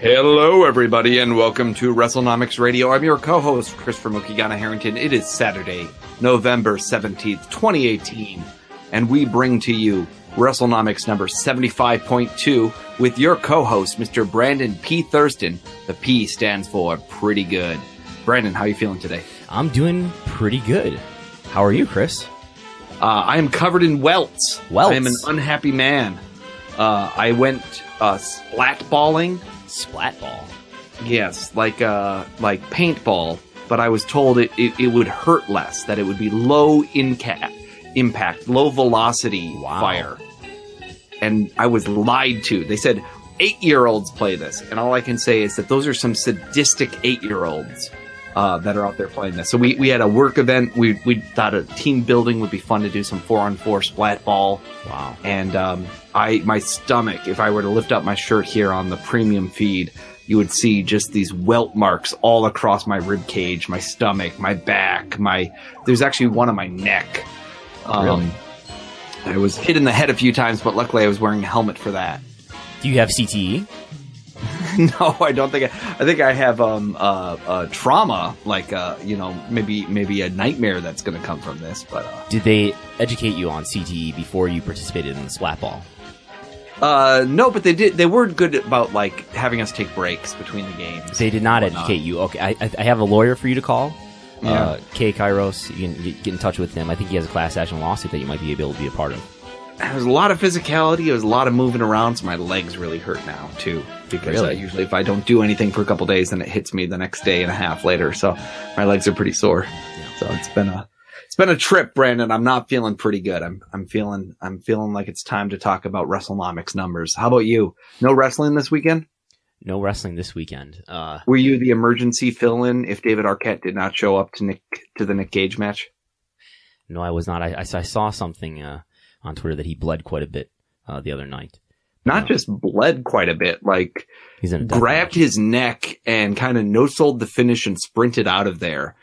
Hello, everybody, and welcome to WrestleNomics Radio. I'm your co-host, Christopher Mookieghana Harrington. It is Saturday, November 17th, 2018, and we bring to you WrestleNomics number 75.2 with your co-host, Mr. Brandon P. Thurston. The P stands for pretty good. Brandon, how are you feeling today? I'm doing pretty good. How are you, Chris? Uh, I am covered in welts. Welts? I am an unhappy man. Uh, I went uh, splatballing. Splatball. Yes, like uh, like paintball. But I was told it, it, it would hurt less. That it would be low inca- impact, low velocity Wow. fire. And I was lied to. They said eight year olds play this, and all I can say is that those are some sadistic eight year olds. Uh, that are out there playing this. So we, we had a work event. We we thought a team building would be fun to do some four on four splat ball Wow. and um, I my stomach. If I were to lift up my shirt here on the premium feed, you would see just these welt marks all across my rib cage, my stomach, my back, my. There's actually one on my neck. Um, Really? I was hit in the head a few times, but luckily I was wearing a helmet for that. Do you have? CTE? no, I don't think. I, I think I have um uh, uh trauma, like uh you know maybe maybe a nightmare that's going to come from this, but. uh Did they educate you on CTE before you participated in the splatball? Uh, no, but they did. They were good about like having us take breaks between the games. They did not educate you. Okay, I, I I have a lawyer for you to call. Yeah. Uh, Kay Kyros, you can get in touch with him. I think he has a class action lawsuit that you might be able to be a part of. There was a lot of physicality. There was a lot of moving around, so my legs really hurt now too. Because uh, Really? usually, if I don't do anything for a couple days, then it hits me the next day and a half later. So my legs are pretty sore. So it's been a been a trip, Brandon. I'm not feeling pretty good. I'm I'm feeling I'm feeling like it's time to talk about WrestleNomics numbers. How about you? No wrestling this weekend? No wrestling this weekend. Uh, Were you the emergency fill-in if David Arquette did not show up to Nick to the Nick Gage match? no, I was not. I, I, I saw something uh, on Twitter that he bled quite a bit uh, the other night. Not No. just bled quite a bit, like He's in a death grabbed match. his neck and kind of no sold the finish and sprinted out of there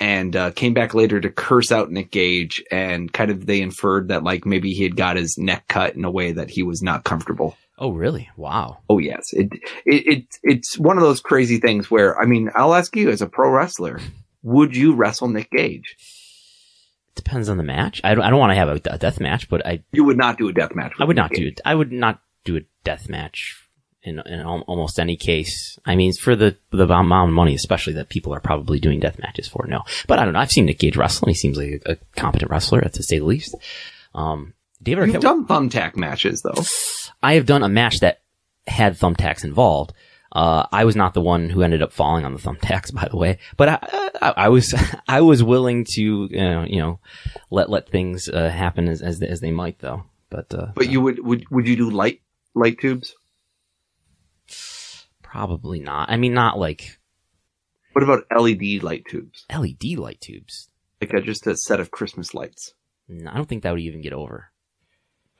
and uh, came back later to curse out Nick Gage and kind of they inferred that like maybe he had got his neck cut in a way that he was not comfortable. Oh, really? Wow. Oh yes, it, it it it's one of those crazy things where I mean I'll ask you as a pro wrestler, would you wrestle Nick Gage? Depends on the match. I don't, I don't want to have a, a death match, but I You would not do a death match. I would not do it. I would not do a death match in in al- almost any case. I mean, for the the amount of money, especially that people are probably doing death matches for. No, but I don't know. I've seen Nick Gage wrestle, and he seems like a, a competent wrestler, to say the least. Um, David You've Arquette, done thumbtack matches though. I have done a match that had thumbtacks involved. Uh, I was not the one who ended up falling on the thumbtacks, by the way, but I, I, I was, I was willing to, you know, you know let, let things, uh, happen as, as, as they might though. But, uh, But you would would would you do light light tubes? Probably not. I mean, not like What about LED light tubes? LED light tubes. Like a, just a set of Christmas lights. No, I don't think that would even get over.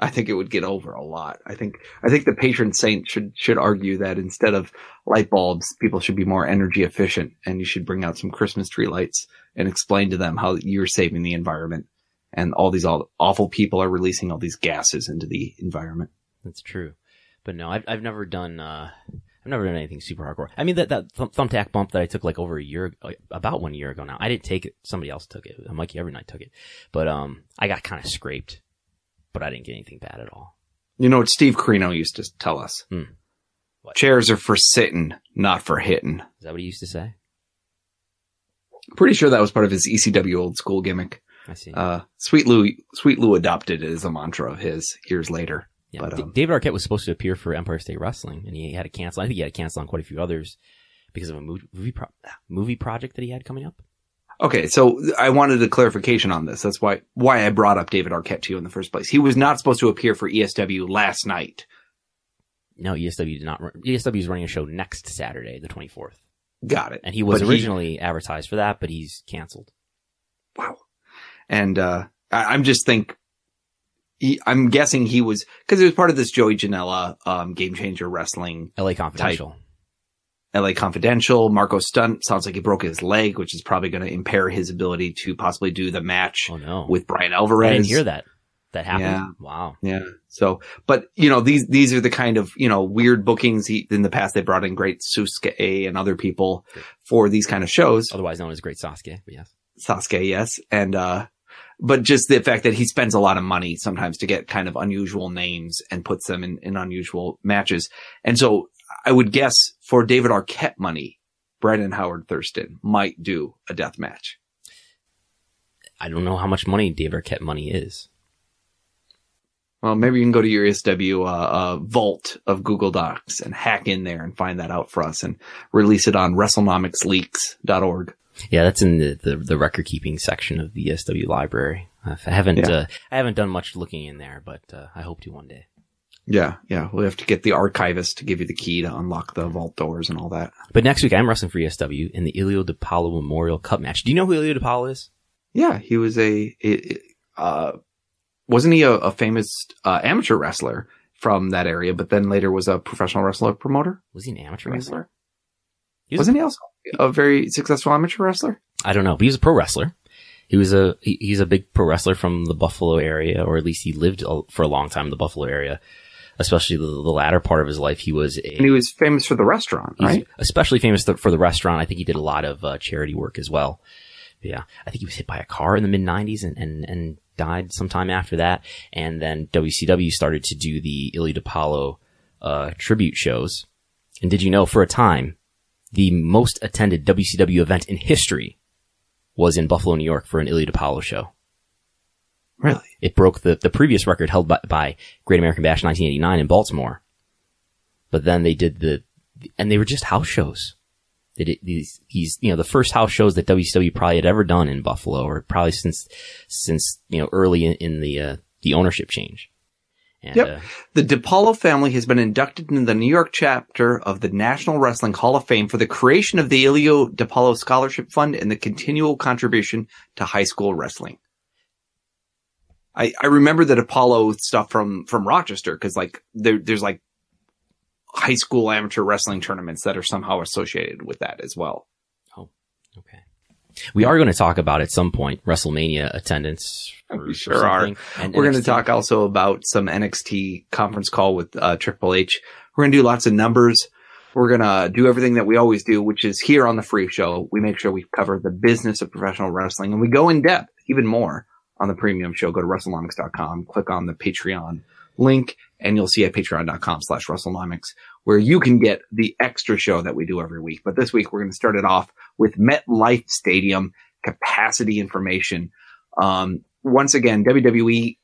I think it would get over a lot. I think I think the patron saint should should argue that instead of light bulbs, people should be more energy efficient, and you should bring out some Christmas tree lights and explain to them how you're saving the environment. And all these all awful people are releasing all these gases into the environment. That's true. But no, I've, I've never done, uh, I've never done anything super hardcore. I mean, that, that thumb, thumbtack bump that I took like over a year, like, about one year ago now. I didn't take it. Somebody else took it. Mikey Evernight took it. But, um, I got kind of scraped, but I didn't get anything bad at all. You know what Steve Corino used to tell us? Hmm. Chairs are for sitting, not for hitting. Is that what he used to say? Pretty sure that was part of his ECW old school gimmick. I see. Uh, Sweet Lou, Sweet Lou adopted it as a mantra of his years later. Yeah. but, um, David Arquette was supposed to appear for Empire State Wrestling and he had to cancel. I think he had to cancel on quite a few others because of a movie, movie, pro- movie project that he had coming up. Okay, so I wanted a clarification on this. That's why why I brought up David Arquette to you in the first place. He was not supposed to appear for ESW last night. No, ESW did not. Run, ESW is running a show next Saturday, the 24th. Got it. And he was But originally advertised for that, but he's canceled. wow. And uh, I, I'm just think. He, I'm guessing he was because it was part of this Joey Janela um, Game Changer Wrestling LA Confidential. LA Confidential. Marco Stunt sounds like he broke his leg, which is probably going to impair his ability to possibly do the match Oh no. with Bryan Alvarez. I didn't hear that. That happened. Yeah. Wow. Yeah. So, but you know, these, these are the kind of, you know, weird bookings. He, in the past, they brought in great Susuke and other people for these kind of shows. Otherwise known as Great Sasuke. But yes. Sasuke, yes. And, uh, but just the fact that he spends a lot of money sometimes to get kind of unusual names and puts them in, in unusual matches. And so I would guess for David Arquette money, Brandon Howard Thurston might do a death match. I don't know how much money David Arquette money is. Well, maybe you can go to your SW uh, uh, vault of Google Docs and hack in there and find that out for us and release it on WrestleNomicsLeaks.org. Yeah, that's in the, the, the record keeping section of the SW library. I haven't, Yeah. uh, I haven't done much looking in there, but, uh, I hope to one day. Yeah, yeah. We have to get the archivist to give you the key to unlock the vault doors and all that. But next week I'm wrestling for ESW in the Ilio DiPaolo Memorial Cup match. Do you know who Ilio DiPaolo is? Yeah, he was a, a- uh, wasn't he a, a famous uh, amateur wrestler from that area, but then later was a professional wrestler promoter? Was he an amateur wrestler? Wasn't he also a very successful amateur wrestler? I don't know, but he was a pro wrestler. He was a he, he's a big pro wrestler from the Buffalo area, or at least he lived for a long time in the Buffalo area. Especially the, the latter part of his life, he was a And he was famous for the restaurant, right? especially famous th- for the restaurant. I think he did a lot of uh, charity work as well. Yeah, I think he was hit by a car in the mid '90s and, and and died sometime after that. And then WCW started to do the Ilio DiPaolo uh, tribute shows. And did you know, for a time, the most attended WCW event in history was in Buffalo, New York, for an Ilio DiPaolo show. Really? It broke the, the previous record held by, by Great American Bash 1989 in Baltimore. But then they did the, and they were just house shows. They did these, these, you know, the first house shows that WCW probably had ever done in Buffalo or probably since, since, you know, early in, in the, uh, the ownership change. And, Yep. uh, The DiPaolo family has been inducted into the New York chapter of the National Wrestling Hall of Fame for the creation of the Ilio DiPaolo Scholarship Fund and the continual contribution to high school wrestling. I, I remember the DiPaolo stuff from, from Rochester because like there, there's like high school amateur wrestling tournaments that are somehow associated with that as well. Oh, okay. We are going to talk about at some point WrestleMania attendance. We for- for sure are. And We're going to talk also about some NXT conference call with uh, Triple H. We're going to do lots of numbers. We're going to do everything that we always do, which is here on the free show. We make sure we cover the business of professional wrestling and we go in depth even more on the premium show. Go to WrestleNomics.com, click on the Patreon link and you'll see at patreon.com slash WrestleNomics where you can get the extra show that we do every week. But this week we're going to start it off with MetLife Stadium capacity information. Um, once again, WWE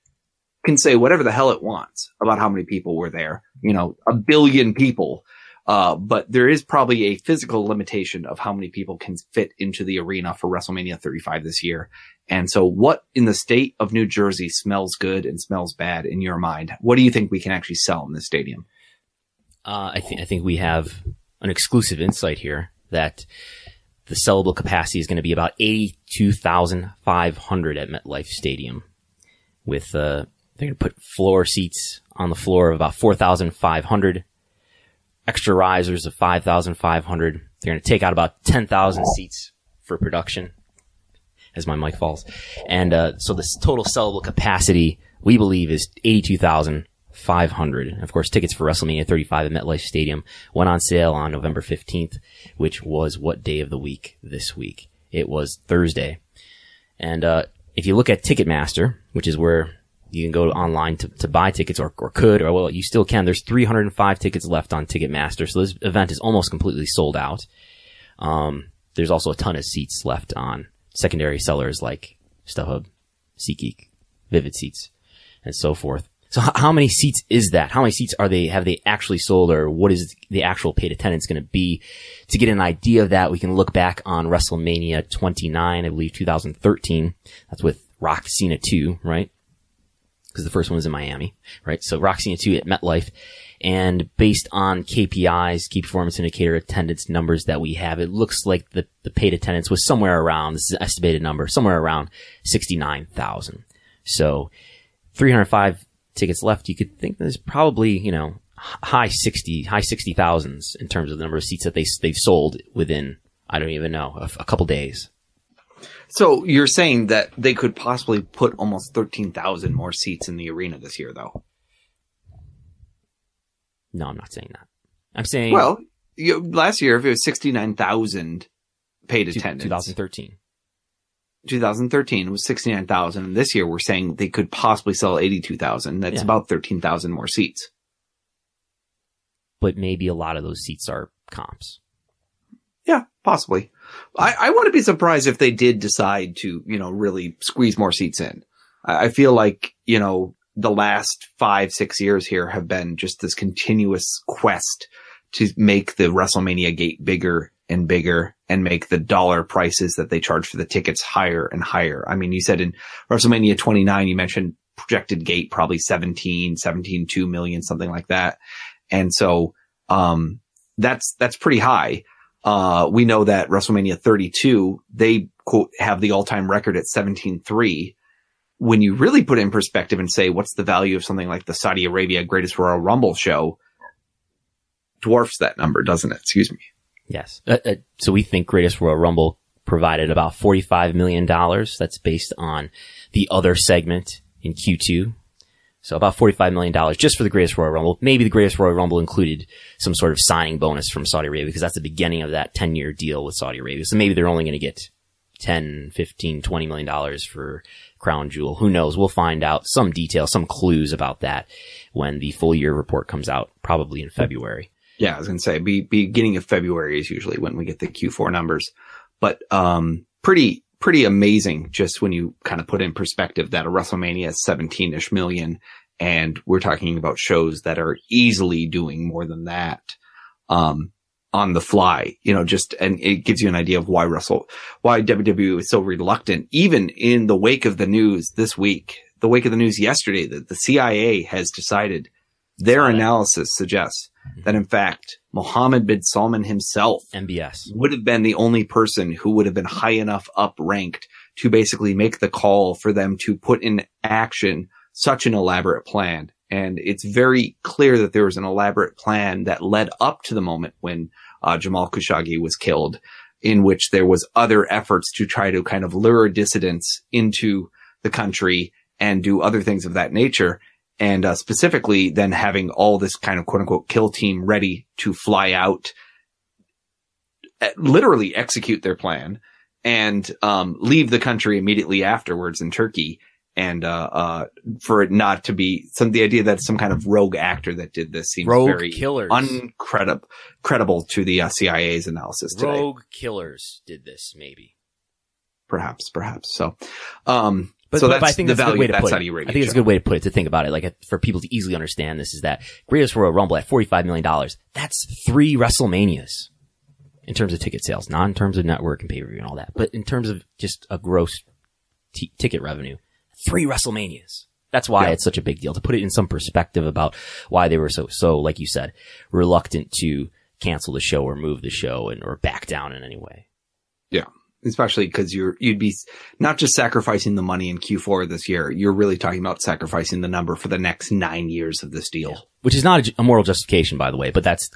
can say whatever the hell it wants about how many people were there. You know, a billion people. Uh, but there is probably a physical limitation of how many people can fit into the arena for WrestleMania 35 this year. And so what in the state of New Jersey smells good and smells bad in your mind? What do you think we can actually sell in this stadium? Uh, I think I think we have an exclusive insight here that the sellable capacity is going to be about eighty-two thousand five hundred at MetLife Stadium. With uh, they're going to put floor seats on the floor of about four thousand five hundred, extra risers of five thousand five hundred. They're going to take out about ten thousand seats for production. As my mic falls, and uh, so the total sellable capacity we believe is eighty-two thousand 500. And of course, tickets for WrestleMania 35 at MetLife Stadium went on sale on November 15th, which was what day of the week this week? It was Thursday. And, uh, if you look at Ticketmaster, which is where you can go online to, to buy tickets or, or could, or well, you still can. There's 305 tickets left on Ticketmaster. So this event is almost completely sold out. Um, there's also a ton of seats left on secondary sellers like StubHub, SeatGeek, Vivid Seats, and so forth. So how many seats is that? How many seats are they, have they actually sold or what is the actual paid attendance going to be? To get an idea of that, we can look back on WrestleMania 29, I believe 2013. That's with Rock Cena 2, right? Because the first one was in Miami, right? So Rock Cena 2 at MetLife. And based on KPIs, key performance indicator attendance numbers that we have, it looks like the, the paid attendance was somewhere around, this is an estimated number, somewhere around 69,000. So 305 tickets left, you could think there's probably, you know, high 60, high 60 thousands in terms of the number of seats that they, they've sold within, I don't even know, a couple days. So you're saying that they could possibly put almost 13,000 more seats in the arena this year, though? No, I'm not saying that. I'm saying Well, you, last year, if it was 69,000 paid attendance, 2013. 2013 was 69,000. And this year, we're saying they could possibly sell 82,000. That's Yeah. about 13,000 more seats. But maybe a lot of those seats are comps. Yeah, possibly. I, I wouldn't be surprised if they did decide to, you know, really squeeze more seats in. I, I feel like, you know, the last five, six years here have been just this continuous quest to make the WrestleMania gate bigger and bigger and make the dollar prices that they charge for the tickets higher and higher. I mean, you said in WrestleMania 29, you mentioned projected gate probably 17, 17, 2 million, something like that. And so, um, that's, that's pretty high. Uh, we know that WrestleMania 32, they quote, have the all-time record at 17.3. When you really put it in perspective and say, what's the value of something like the Saudi Arabia Greatest Royal Rumble show? Dwarfs that number, doesn't it? Excuse me. Yes. Uh, uh, so we think Greatest Royal Rumble provided about $45 million. That's based on the other segment in Q2. So about $45 million just for the Greatest Royal Rumble. Maybe the Greatest Royal Rumble included some sort of signing bonus from Saudi Arabia because that's the beginning of that 10 year deal with Saudi Arabia. So maybe they're only going to get 10, 15, 20 million dollars for Crown Jewel. Who knows? We'll find out some details, some clues about that when the full year report comes out, probably in February. Yeah, I was going to say be, beginning of February is usually when we get the Q4 numbers, but, um, pretty, pretty amazing just when you kind of put in perspective that a WrestleMania is 17ish million and we're talking about shows that are easily doing more than that, um, on the fly, you know, just, and it gives you an idea of why Russell, why WWE is so reluctant, even in the wake of the news this week, the wake of the news yesterday that the CIA has decided their analysis suggests that in fact, Mohammed bin Salman himself MBS. would have been the only person who would have been high enough up ranked to basically make the call for them to put in action such an elaborate plan. And it's very clear that there was an elaborate plan that led up to the moment when uh, Jamal Khashoggi was killed, in which there was other efforts to try to kind of lure dissidents into the country and do other things of that nature. And uh, specifically, then having all this kind of quote unquote kill team ready to fly out, uh, literally execute their plan and um, leave the country immediately afterwards in Turkey. And uh, uh, for it not to be some the idea that some kind of rogue actor that did this seems Rogue very killers. uncredible credible to the uh, CIA's analysis today. Rogue killers did this, maybe. Perhaps, perhaps. So, um, But, so but- that's I think the that's a good value way to that put. Arabia I think it's a good way to put it to think about it. Like for people to easily understand this is that Greatest Royal Rumble at $45 million. That's three WrestleManias in terms of ticket sales, not in terms of network and pay-per-view and all that, but in terms of just a gross t- ticket revenue. Three WrestleManias. That's why Yeah. it's such a big deal to put it in some perspective about why they were so, so, like you said, reluctant to cancel the show or move the show and, or back down in any way. Yeah. Especially because you're, you'd be not just sacrificing the money in Q4 this year. You're really talking about sacrificing the number for the next nine years of this deal. which is not a, a moral justification, by the way, but that's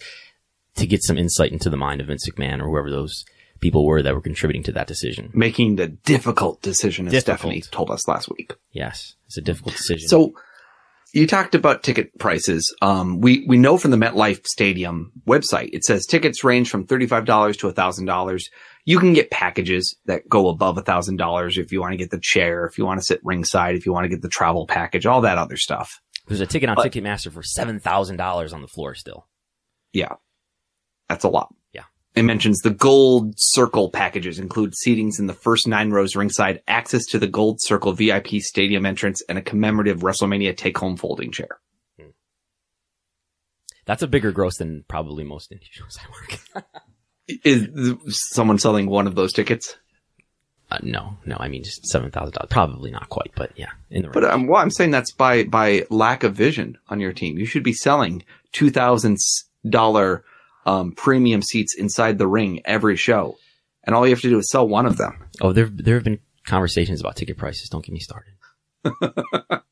to get some insight into the mind of Vince McMahon or whoever those people were that were contributing to that decision. Making the difficult decision, as Difficult. Stephanie told us last week. Yes, it's a difficult decision. So you talked about ticket prices. Um, we, we know from the MetLife Stadium website, it says tickets range from $35 to $1,000. You can get packages that go above a $1,000 if you want to get the chair, if you want to sit ringside, if you want to get the travel package, all that other stuff. there's a ticket on but- Ticketmaster for seven thousand dollars on the floor still. Yeah. That's a lot. Yeah. It mentions the gold circle packages include seatings in the first nine rows ringside, access to the gold circle VIP stadium entrance, and a commemorative WrestleMania take home folding chair. Hmm. That's a bigger gross than probably most indie shows I work. Is someone selling one of those tickets? uh, no, no, I mean just seven thousand dollars. Probably not quite, but yeah, in the But um, well, I'm saying that's by by lack of vision on your team. You should be selling two thousand dollar um, premium seats inside the ring every show, and all you have to do is sell one of them. oh, there there have been conversations about ticket prices. Don't get me started.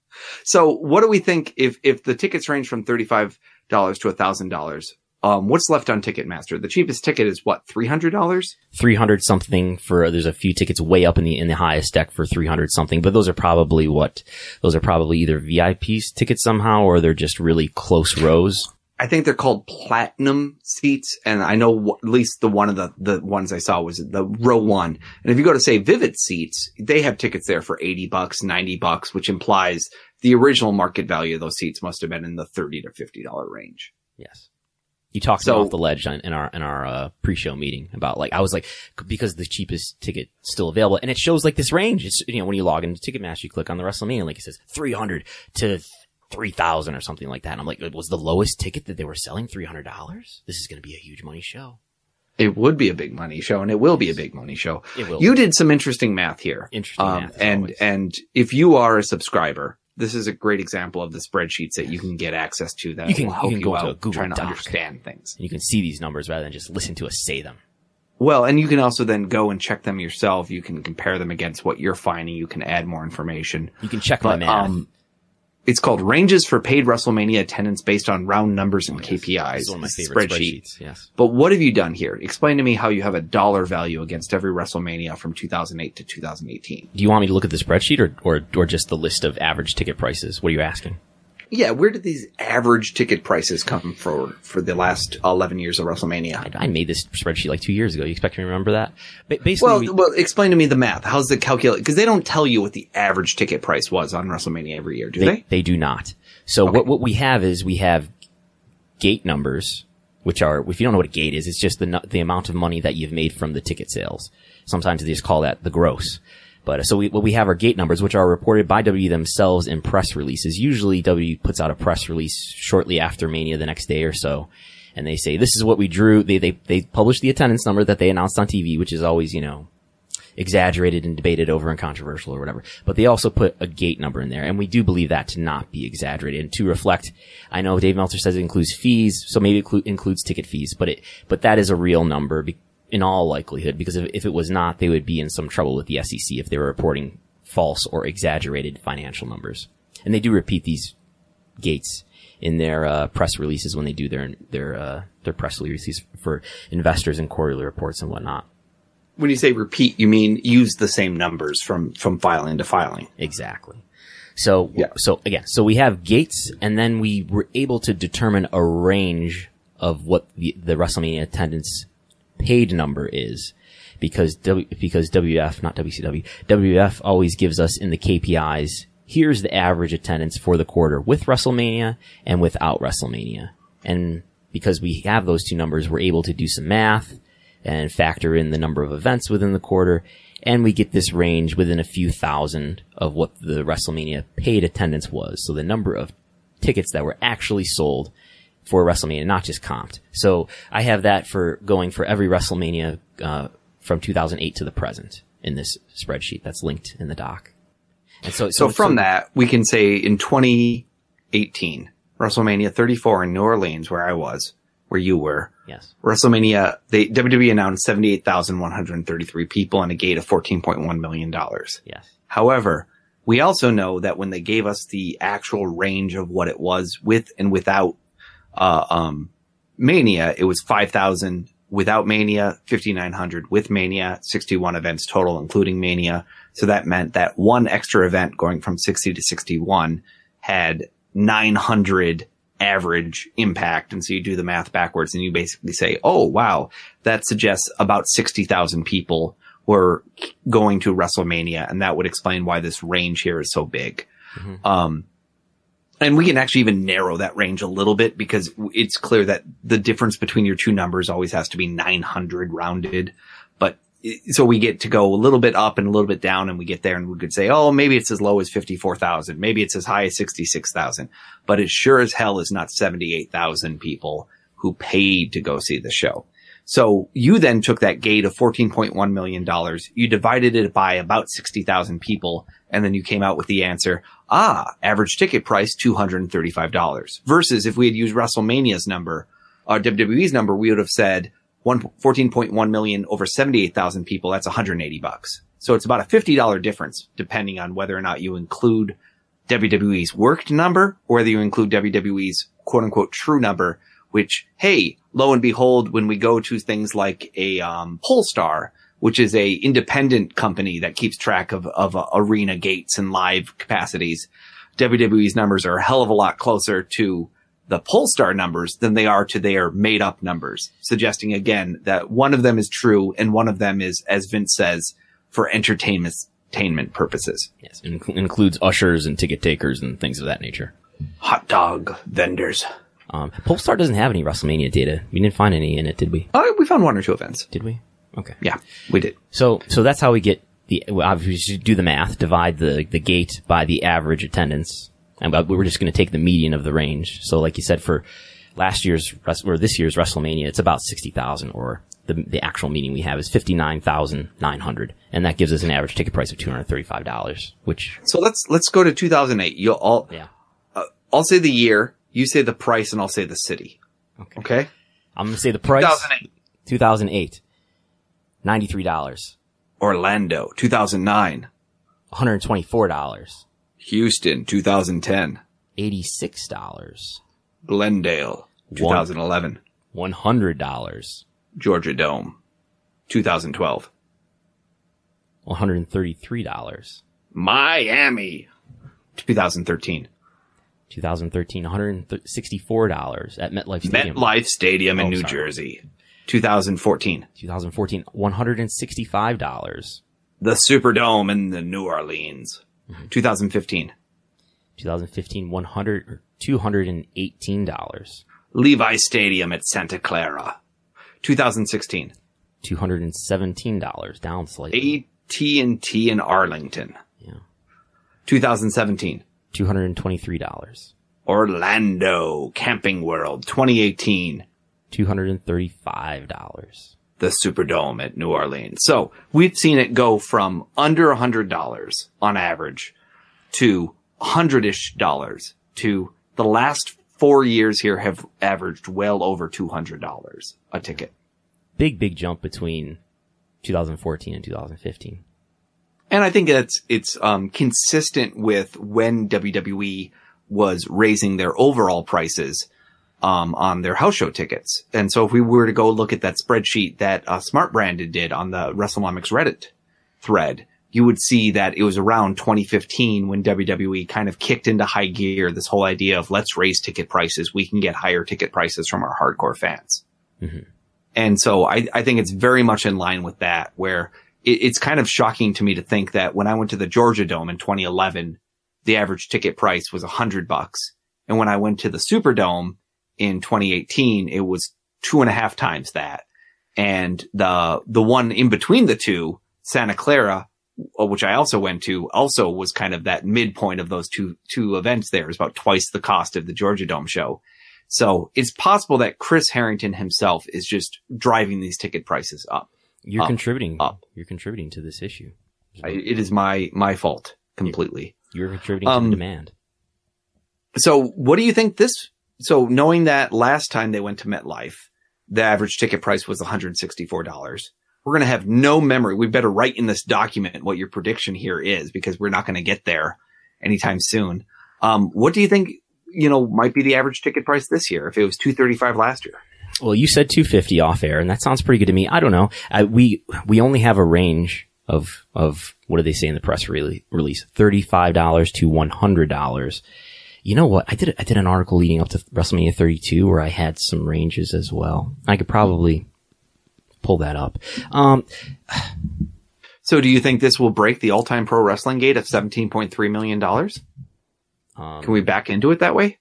So, what do we think if if the tickets range from thirty five dollars to thousand dollars? Um, what's left on Ticketmaster? The cheapest ticket is what, $300? 300 something for, there's a few tickets way up in the, in the highest deck for 300 something, but those are probably what, those are probably either VIP tickets somehow or they're just really close rows. I think they're called platinum seats. And I know w- at least the one of the, the ones I saw was the row one. And if you go to say Vivid seats, they have tickets there for 80 bucks, 90 bucks, which implies the original market value of those seats must have been in the 30 to $50 range. Yes. You talked So- off the ledge in our in our uh, pre-show meeting about like I was like because the cheapest ticket still available and it shows like this range. It's you know when you log into Ticketmaster, you click on the WrestleMania, like it says three hundred to three thousand or something like that. And I'm like, was the lowest ticket that they were selling three hundred dollars? This is going to be a huge money show. It would be a big money show and it will be a big money show. It will. You did some interesting math here. Interesting Um, math, and, always. and if you are a subscriber, this is a great example of the spreadsheets that you can get access to that You can- will you can you, out trying to understand things. and you can see these numbers rather than just listen to us say them. Well, and you can also then go and check them yourself. You can compare them against what you're finding. You can add more information. You can check my math. um, it's called ranges for paid WrestleMania attendance based on round numbers and Oh, yes. KPIs. One of my favorite spreadsheet. spreadsheets. Yes. But what have you done here? Explain to me how you have a dollar value against every WrestleMania from 2008 to 2018. Do you want me to look at the spreadsheet or, or, or just the list of average ticket prices? What are you asking? Yeah, where did these average ticket prices come for for the last 11 years of WrestleMania? I, I made this spreadsheet like two years ago. You expect me to remember that? Ba- basically, Well, we- well, explain to me the math. How's the calculate? Because they don't tell you what the average ticket price was on WrestleMania every year, do they? they, they do not. So Okay. what, what we have is we have gate numbers, which are, if you don't know what a gate is, it's just the, the amount of money that you've made from the ticket sales. Sometimes they just call that the gross. But uh, so we, what we have are gate numbers, which are reported by W themselves in press releases. Usually W puts out a press release shortly after Mania the next day or so. And they say, this is what we drew. They, they, they publish the attendance number that they announced on TV, which is always, you know, exaggerated and debated over and controversial or whatever. But they also put a gate number in there, and we do believe that to not be exaggerated and to reflect. I know Dave Meltzer says it includes fees, so maybe it includes ticket fees, but it but that is a real number be- in all likelihood because if, if it was not, they would be in some trouble with the SEC if they were reporting false or exaggerated financial numbers. And they do repeat these gates in their uh, press releases when they do their their uh, their press releases for investors and quarterly reports and whatnot. When you say repeat, you mean use the same numbers from from filing to filing. Exactly. So, Yeah. so again, so we have gates and then we were able to determine a range of what the, the WrestleMania attendance paid number is because W, because WF, not WCW, WF always gives us in the KPIs, here's the average attendance for the quarter with WrestleMania and without WrestleMania. And because we have those two numbers, we're able to do some math and factor in the number of events within the quarter. And we get this range within a few thousand of what the WrestleMania paid attendance was. So the number of tickets that were actually sold for WrestleMania, not just comped. So I have that for going for every WrestleMania, uh, from 2008 to the present in this spreadsheet that's linked in the doc. And so, So from that, we can say in 2018, WrestleMania 34 in New Orleans, where I was, where you were, yes, WrestleMania, they WWE announced 78,133 people and a gate of 14.1 million dollars. yes, However, we also know that when they gave us the actual range of what it was with and without uh, um, Mania, it was 5,000 without Mania, 5,900 with Mania, 61 events total, including Mania. So that meant that one extra event going from 60 to 61 had 900 average impact. And so you do the math backwards and you basically say, oh, wow, that suggests about 60,000 people were going to WrestleMania. And that would explain why this range here is so big. Mhm. Um, and we can actually even narrow that range a little bit because it's clear that the difference between your two numbers always has to be 900 rounded. But so we get to go a little bit up and a little bit down and we get there and we could say, oh, maybe it's as low as 54,000. Maybe it's as high as 66,000, but it sure as hell is not 78,000 people who paid to go see the show. So you then took that gate of $14.1 million. You divided it by about 60,000 people. And then you came out with the answer, ah, average ticket price, $235 versus if we had used WrestleMania's number, uh, WWE's number, we would have said one, 14.1 million over 78,000 people. That's 180 bucks. So it's about a $50 difference depending on whether or not you include WWE's worked number or whether you include WWE's quote unquote true number, which, hey, lo and behold, when we go to things like a, um, Pollstar, which is a independent company that keeps track of, of uh, arena gates and live capacities, WWE's numbers are a hell of a lot closer to the Pollstar numbers than they are to their made up numbers, suggesting again that one of them is true and one of them is, as Vince says, for entertainment, entertainment purposes. Yes, in- includes ushers and ticket takers and things of that nature. Hot dog vendors. Um, Pollstar doesn't have any WrestleMania data. We didn't find any in it, did we? Oh, we found one or two events. Did we? Okay. Yeah, we did. So, so that's how we get the, obviously do the math, divide the, the gate by the average attendance. And we we're just going to take the median of the range. So like you said, for last year's, or this year's WrestleMania, it's about 60,000 or the, the actual meeting we have is 59,900. And that gives us an average ticket price of $235, which. So let's, let's go to 2008. You'll all, yeah. Uh, I'll say the year, you say the price, and I'll say the city. Okay. Okay. I'm going to say the price. 2008. 2008. $93. Orlando, 2009. $124. Houston, 2010. $86. Glendale, 2011. $100. Georgia Dome, 2012. $133. Miami, 2013. 2013, $164 at MetLife Stadium. MetLife Stadium in Oh, New sorry. Jersey, 2014. 2014, $165. The Superdome in the New Orleans, mm-hmm. 2015. 2015, 100, $218. Levi Stadium at Santa Clara, 2016. $217, down slightly. AT&T in Arlington, Yeah. 2017. $223. Orlando Camping World, 2018. $235. the Superdome at New Orleans. So we've seen it go from under a hundred dollars on average to hundred-ish dollars to the last four years here have averaged well over two hundred dollars a ticket. Big, big jump between 2014 and 2015. And I think it's it's um, consistent with when WWE was raising their overall prices um, on their house show tickets. And so if we were to go look at that spreadsheet that uh, Smart Branded did on the WrestleNomics Reddit thread, you would see that it was around 2015 when WWE kind of kicked into high gear this whole idea of let's raise ticket prices. We can get higher ticket prices from our hardcore fans. Mhm. And so I, I think it's very much in line with that where it, it's kind of shocking to me to think that when I went to the Georgia Dome in 2011, the average ticket price was a hundred bucks. And when I went to the Superdome in 2018, it was two and a half times that. And the, the one in between the two, Santa Clara, uh, which I also went to, also was kind of that midpoint of those two, two events there. Was about twice the cost of the Georgia Dome show. So it's possible that Chris Harrington himself is just driving these ticket prices up. You're Up, contributing. up. You're contributing to this issue. I, it is my, my fault completely. You're contributing Um, to the demand. So what do you think this, so knowing that last time they went to MetLife, the average ticket price was $164. We're going to have no memory. We better write in this document what your prediction here is because we're not going to get there anytime soon. Um, what do you think, you know, might be the average ticket price this year if it was 235 last year? Well, you said 250 off air, and that sounds pretty good to me. I don't know. We we only have a range of of what do they say in the press rele- release? Thirty five dollars to one hundred dollars. You know what? I did I did an article leading up to WrestleMania 32 where I had some ranges as well. I could probably pull that up. Um, So do you think this will break the all-time pro wrestling gate of $17.3 million? um, Can we back into it that way?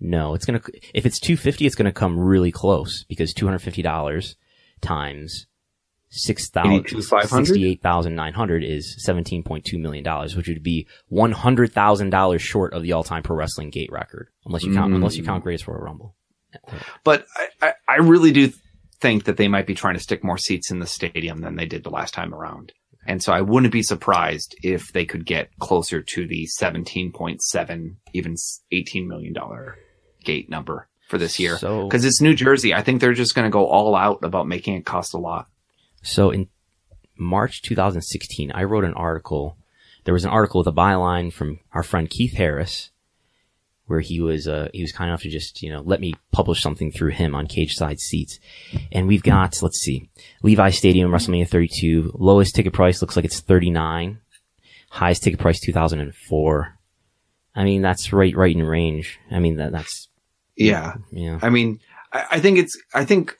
No, it's gonna. If it's two fifty, it's gonna come really close because two hundred fifty dollars times six thousand 82,500? sixty-eight thousand nine hundred is seventeen point two million dollars, which would be one hundred thousand dollars short of the all-time pro wrestling gate record, unless you count Mm. unless you count Greatest Royal Rumble. But I, I, I really do think that they might be trying to stick more seats in the stadium than they did the last time around. And so I wouldn't be surprised if they could get closer to the 17.7, even $18 million gate number for this year. So- Cause it's New Jersey. I think they're just going to go all out about making it cost a lot. So in March 2016, I wrote an article. There was an article with a byline from our friend Keith Harris where he was uh, he was kind enough to just you know let me publish something through him on Cageside Seats, and we've got let's see, Levi Stadium WrestleMania 32 lowest ticket price looks like it's 39, highest ticket price 2004. I mean that's right right in range. I mean that that's Yeah. yeah I mean, I, I think it's, I think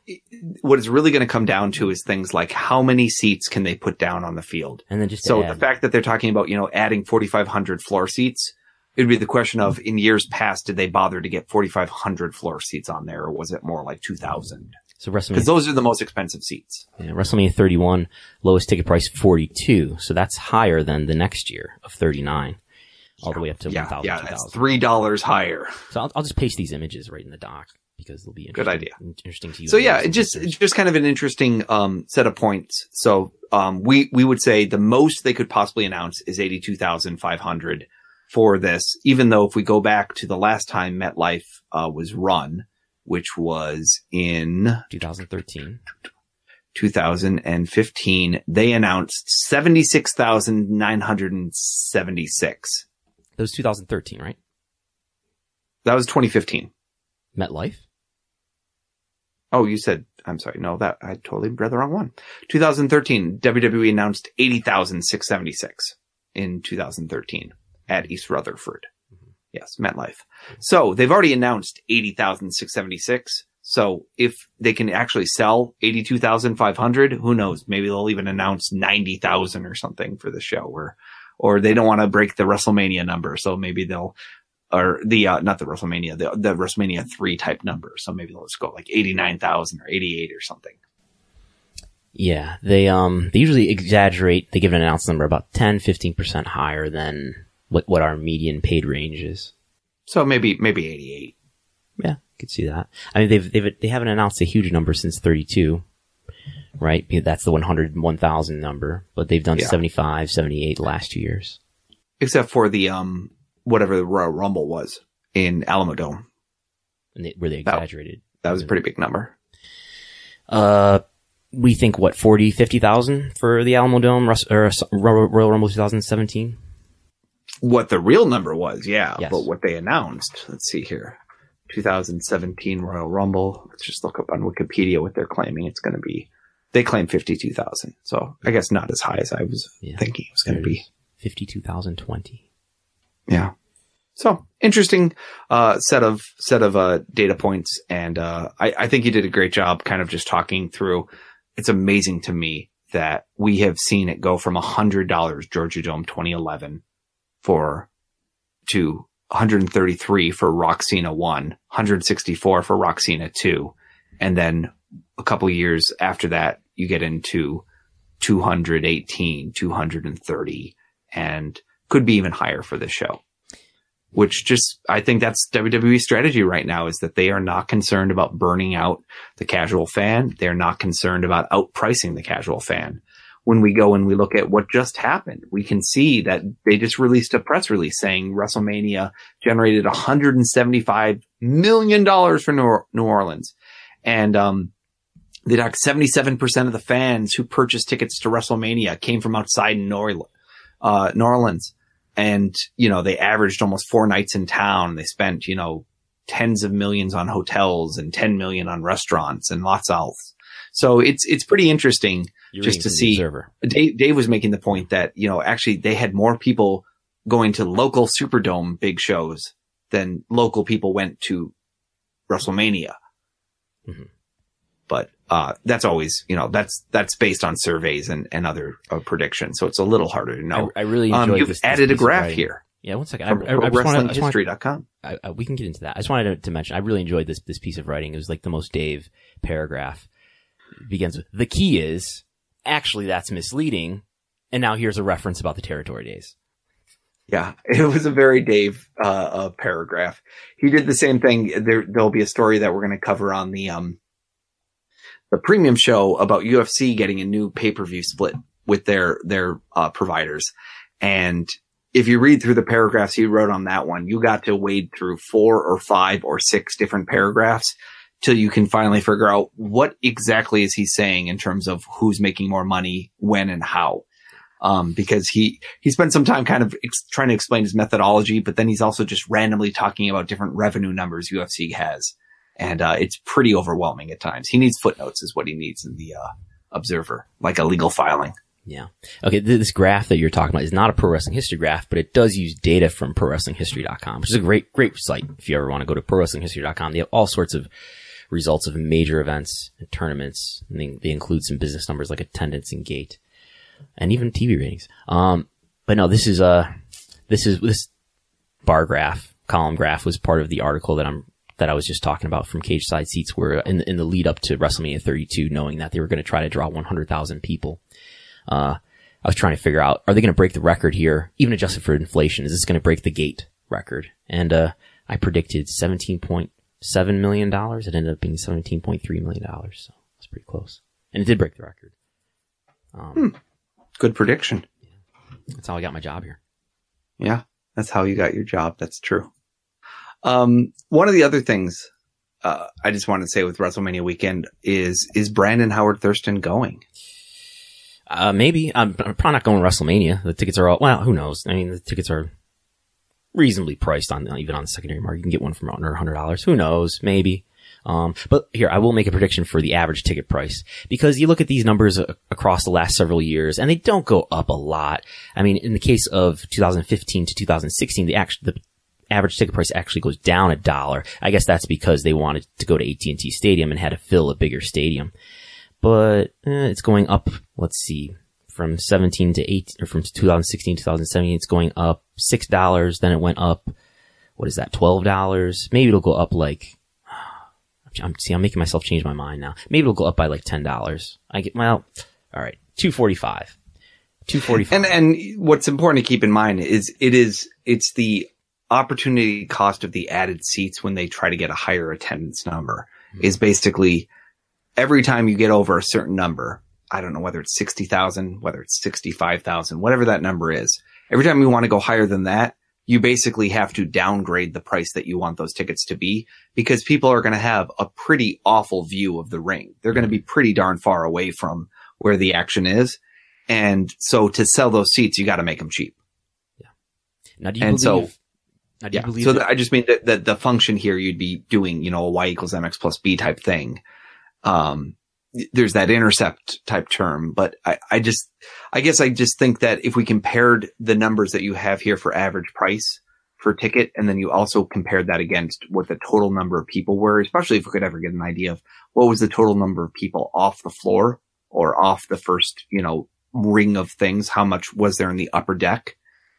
what it's really going to come down to is things like how many seats can they put down on the field? and then just So add- the fact that they're talking about, you know, adding 4,500 floor seats, it'd be the question of in years past, did they bother to get 4,500 floor seats on there or was it more like 2,000? so Because those are the most expensive seats. yeah, WrestleMania 31 lowest ticket price 42, so that's higher than the next year of 39, all the way up to Yeah. 1,000. Yeah. That's 2,000. $3 higher. So I'll, I'll just paste these images right in the doc because they'll be Good idea. Interesting to you. So yeah, just it's just kind of an interesting um, set of points. So um, we we would say the most they could possibly announce is eighty two thousand five hundred for this. Even though if we go back to the last time MetLife uh, was run, which was in 2013. 2015, they announced seventy six thousand nine hundred and seventy six. That was 2013, right? That was 2015. MetLife. Oh, you said, I'm sorry. No, that I totally read the wrong one. 2013, WWE announced 80,676 in 2013 at East Rutherford. Mm-hmm. Yes, MetLife. So they've already announced 80,676. So if they can actually sell 82,500, who knows? Maybe they'll even announce 90,000 or something for the show or, or they don't want to break the WrestleMania number. So maybe they'll, or the, uh, not the WrestleMania, the, the WrestleMania 3 type number. So maybe let's go like 89,000 or 88 or something. Yeah, they um they usually exaggerate. They give an announced number about 10, 15 percent higher than what what our median paid range is. So maybe, maybe 88. Yeah, You could see that. I mean, they've they've they haven't announced a huge number since 32, right? That's the 100 1000 number, but they've done Yeah. 75, 78 last two years. Except for the, um, whatever the Royal Rumble was in Alamodome. And they, where they That- exaggerated. That was a pretty big number. Uh, we think what 40, 50,000 for the Alamodome Rus- or uh, Royal Rumble 2017. What the real number was, yeah, Yes. but what they announced. Let's see here. 2017 Royal Rumble. Let's just look up on Wikipedia what they're claiming. It's going to be, they claim 52,000. So I guess not as high as I was Yeah. thinking it was going to be. 52,020. Yeah. So interesting, uh, set of, set of, uh, data points. And, uh, I, I think you did a great job kind of just talking through. It's amazing to me that we have seen it go from hundred dollars Georgia Dome 2011 for to 133 for Rock Cena 1, 164 for Rock Cena 2. And then a couple years after that, you get into 218, 230 and could be even higher for this show. Which just, I think that's WWE strategy right now is that they are not concerned about burning out the casual fan. They're not concerned about outpricing the casual fan. When we go and we look at what just happened, we can see that they just released a press release saying WrestleMania generated 175 million dollars for New Orleans. And, um, they talk 77% of the fans who purchased tickets to WrestleMania came from outside New Orleans uh, New Orleans. And, you know, they averaged almost four nights in town. They spent, you know, tens of millions on hotels and 10 million on restaurants and lots else. So it's, it's pretty interesting. You're Just to see- Dave, Dave was making the point that, you know, actually they had more people going to local Superdome big shows than local people went to WrestleMania. Mhm. But, uh, that's always, you know, that's, that's based on surveys and, and other uh, predictions. So it's a little harder to know. I, I really enjoyed Um, you've this, this added a graph here Yeah, one second. From I, I I just I, I, we can get into that. I just wanted to, to mention, I really enjoyed this, this piece of writing. It was like the most Dave paragraph. It begins with, the key is, actually that's misleading. And now here's a reference about the territory days. Yeah, it was a very Dave uh, uh, paragraph. He did the same thing. There, there'll be a story that we're going to cover on the um the premium show about UFC getting a new pay per view split with their their uh, providers. And if you read through the paragraphs he wrote on that one, you got to wade through four or five or six different paragraphs till you can finally figure out what exactly is he saying in terms of who's making more money, when, and how. Um, because he, he spent some time kind of ex- trying to explain his methodology, but then he's also just randomly talking about different revenue numbers UFC has. And, uh, it's pretty overwhelming at times. He needs footnotes is what he needs in the, uh, observer, like a legal filing. Yeah. Okay. th- This graph that you're talking about is not a pro wrestling history graph, but it does use data from prowrestlinghistory.com, which is a great, great site. If you ever want to go to prowrestlinghistory.com, they have all sorts of results of major events and tournaments. And they, they include some business numbers like attendance and gate and even TV ratings. Um, but no, this is, uh, this is, this bar graph, column graph was part of the article that I'm, that I was just talking about from Cageside Seats where in, in the lead up to WrestleMania 32, knowing that they were going to try to draw 100,000 people. Uh, I was trying to figure out, are they going to break the record here, even adjusted for inflation? Is this going to break the gate record? And, uh, I predicted $17.7 million. It ended up being $17.3 million. So that's pretty close. And it did break the record. Um, Good prediction. that's how I got my job here. Yeah. That's how you got your job. That's true. Um, one of the other things, uh, I just wanted to say with WrestleMania weekend is, is Brandon Howard Thurston going? Uh, maybe. I'm, I'm probably not going to WrestleMania. The tickets are all, well, who knows? I mean, the tickets are reasonably priced on, even on the secondary market. You can get one from under $100. Who knows? Maybe. Um, but here, I will make a prediction for the average ticket price because you look at these numbers a- across the last several years and they don't go up a lot. I mean, in the case of 2015 to 2016, the actual, the average ticket price actually goes down a dollar. I guess that's because they wanted to go to AT&T Stadium and had to fill a bigger stadium. But eh, it's going up. Let's see, from 17 to 8, or from 2016 to 2017, it's going up six dollars. Then it went up. What is that? Twelve dollars. Maybe it'll go up like. I'm see. I'm making myself change my mind now. Maybe it'll go up by like ten dollars. I get well. All right, two forty five. Two forty five. And, and what's important to keep in mind is it is, it's the opportunity cost of the added seats when they try to get a higher attendance number hmm. is basically every time you get over a certain number, I don't know whether it's 60,000, whether it's 65,000, whatever that number is. Every time you want to go higher than that, you basically have to downgrade the price that you want those tickets to be because people are going to have a pretty awful view of the ring. They're going to be pretty darn far away from where the action is. And so to sell those seats, you got to make them cheap. Yeah. now, do you and believe? so- now, Yeah. So that- I just mean that, that the function here, you'd be doing, you know, a y equals mx plus b type thing. Um, there's that intercept type term, but I, I just, I guess I just think that if we compared the numbers that you have here for average price for ticket, and then you also compared that against what the total number of people were, especially if we could ever get an idea of what was the total number of people off the floor or off the first, you know, ring of things, how much was there in the upper deck?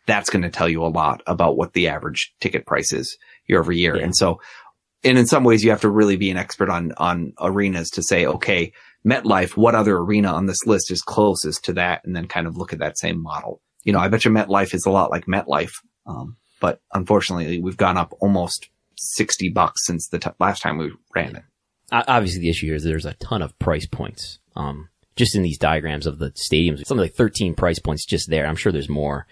That's going to tell you a lot about what the average ticket price is year over year. Yeah. And so, and in some ways you have to really be an expert on, on arenas to say, okay, MetLife, what other arena on this list is closest to that? And then kind of look at that same model. You know, I bet you MetLife is a lot like MetLife. Um, but unfortunately we've gone up almost 60 bucks since the t- last time we ran it. Obviously the issue here is there's a ton of price points. Um, just in these diagrams of the stadiums, something like 13 price points just there. I'm sure there's more,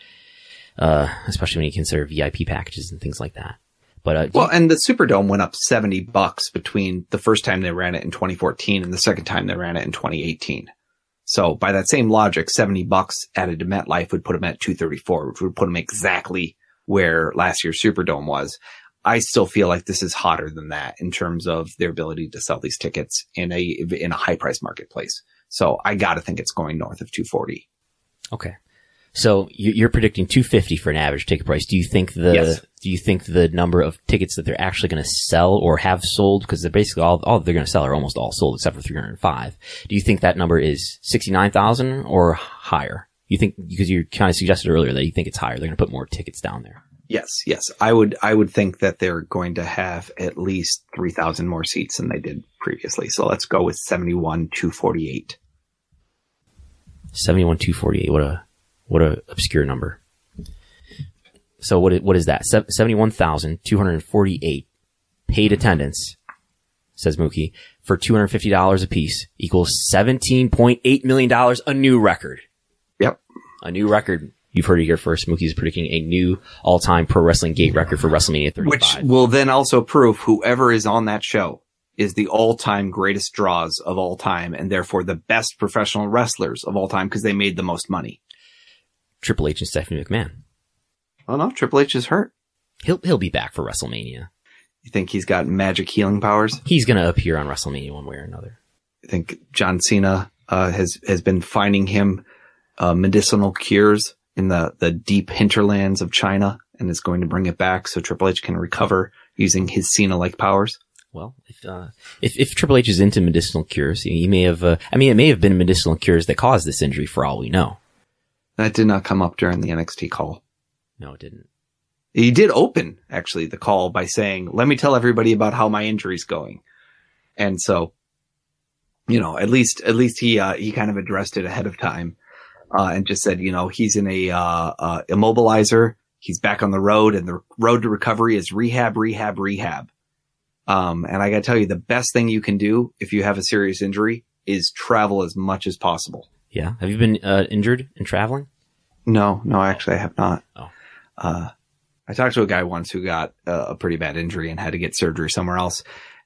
uh, especially when you consider VIP packages and things like that. But, uh, Well, and the Superdome went up 70 bucks between the first time they ran it in 2014 and the second time they ran it in 2018. So by that same logic, 70 bucks added to MetLife would put them at 234, which would put them exactly where last year's Superdome was. I still feel like this is hotter than that in terms of their ability to sell these tickets in a, in a high price marketplace. So I gotta think it's going north of 240. Okay. So you- you're predicting 250 for an average ticket price. Do you think the Yes. do you think the number of tickets that they're actually going to sell or have sold because they're basically all all they're going to sell are almost all sold except for 305. Do you think that number is 69,000 or higher? You think because you kind of suggested earlier that you think it's higher. They're going to put more tickets down there. Yes, yes. I would, I would think that they're going to have at least 3,000 more seats than they did previously. So let's go with 71, 248. 71 248. What a what a obscure number. So what i- what is that? 71,248 paid attendance says Mookie for $250 a piece equals $17.8 million a new record. Yep. A new record. You've heard it here first. Mookie is predicting a new all-time pro wrestling gate record for WrestleMania 35. Which will then also prove whoever is on that show is the all-time greatest draws of all time and therefore the best professional wrestlers of all time because they made the most money. Triple H and Stephanie McMahon. Well, no, Triple H is hurt. He'll he'll be back for WrestleMania. You think he's got magic healing powers? He's gonna appear on WrestleMania one way or another. I think John Cena uh, has has been finding him uh, medicinal cures in the the deep hinterlands of China and is going to bring it back so Triple H can recover using his Cena like powers. Well, if, uh, if if Triple H is into medicinal cures, he, he may have. Uh, I mean, it may have been medicinal cures that caused this injury, for all we know. That did not come up during the NXT call. No, it didn't. He did open actually the call by saying, "Let me tell everybody about how my injury's going," and so, you know, at least at least he uh, he kind of addressed it ahead of time, uh, and just said, you know, he's in a uh, uh, immobilizer. He's back on the road, and the road to recovery is rehab, rehab, rehab. Um, and I got to tell you, the best thing you can do if you have a serious injury is travel as much as possible. Yeah. Have you been uh, injured in traveling? No, no, actually, I have not. Oh. Uh, I talked to a guy once who got uh, a pretty bad injury and had to get surgery somewhere else.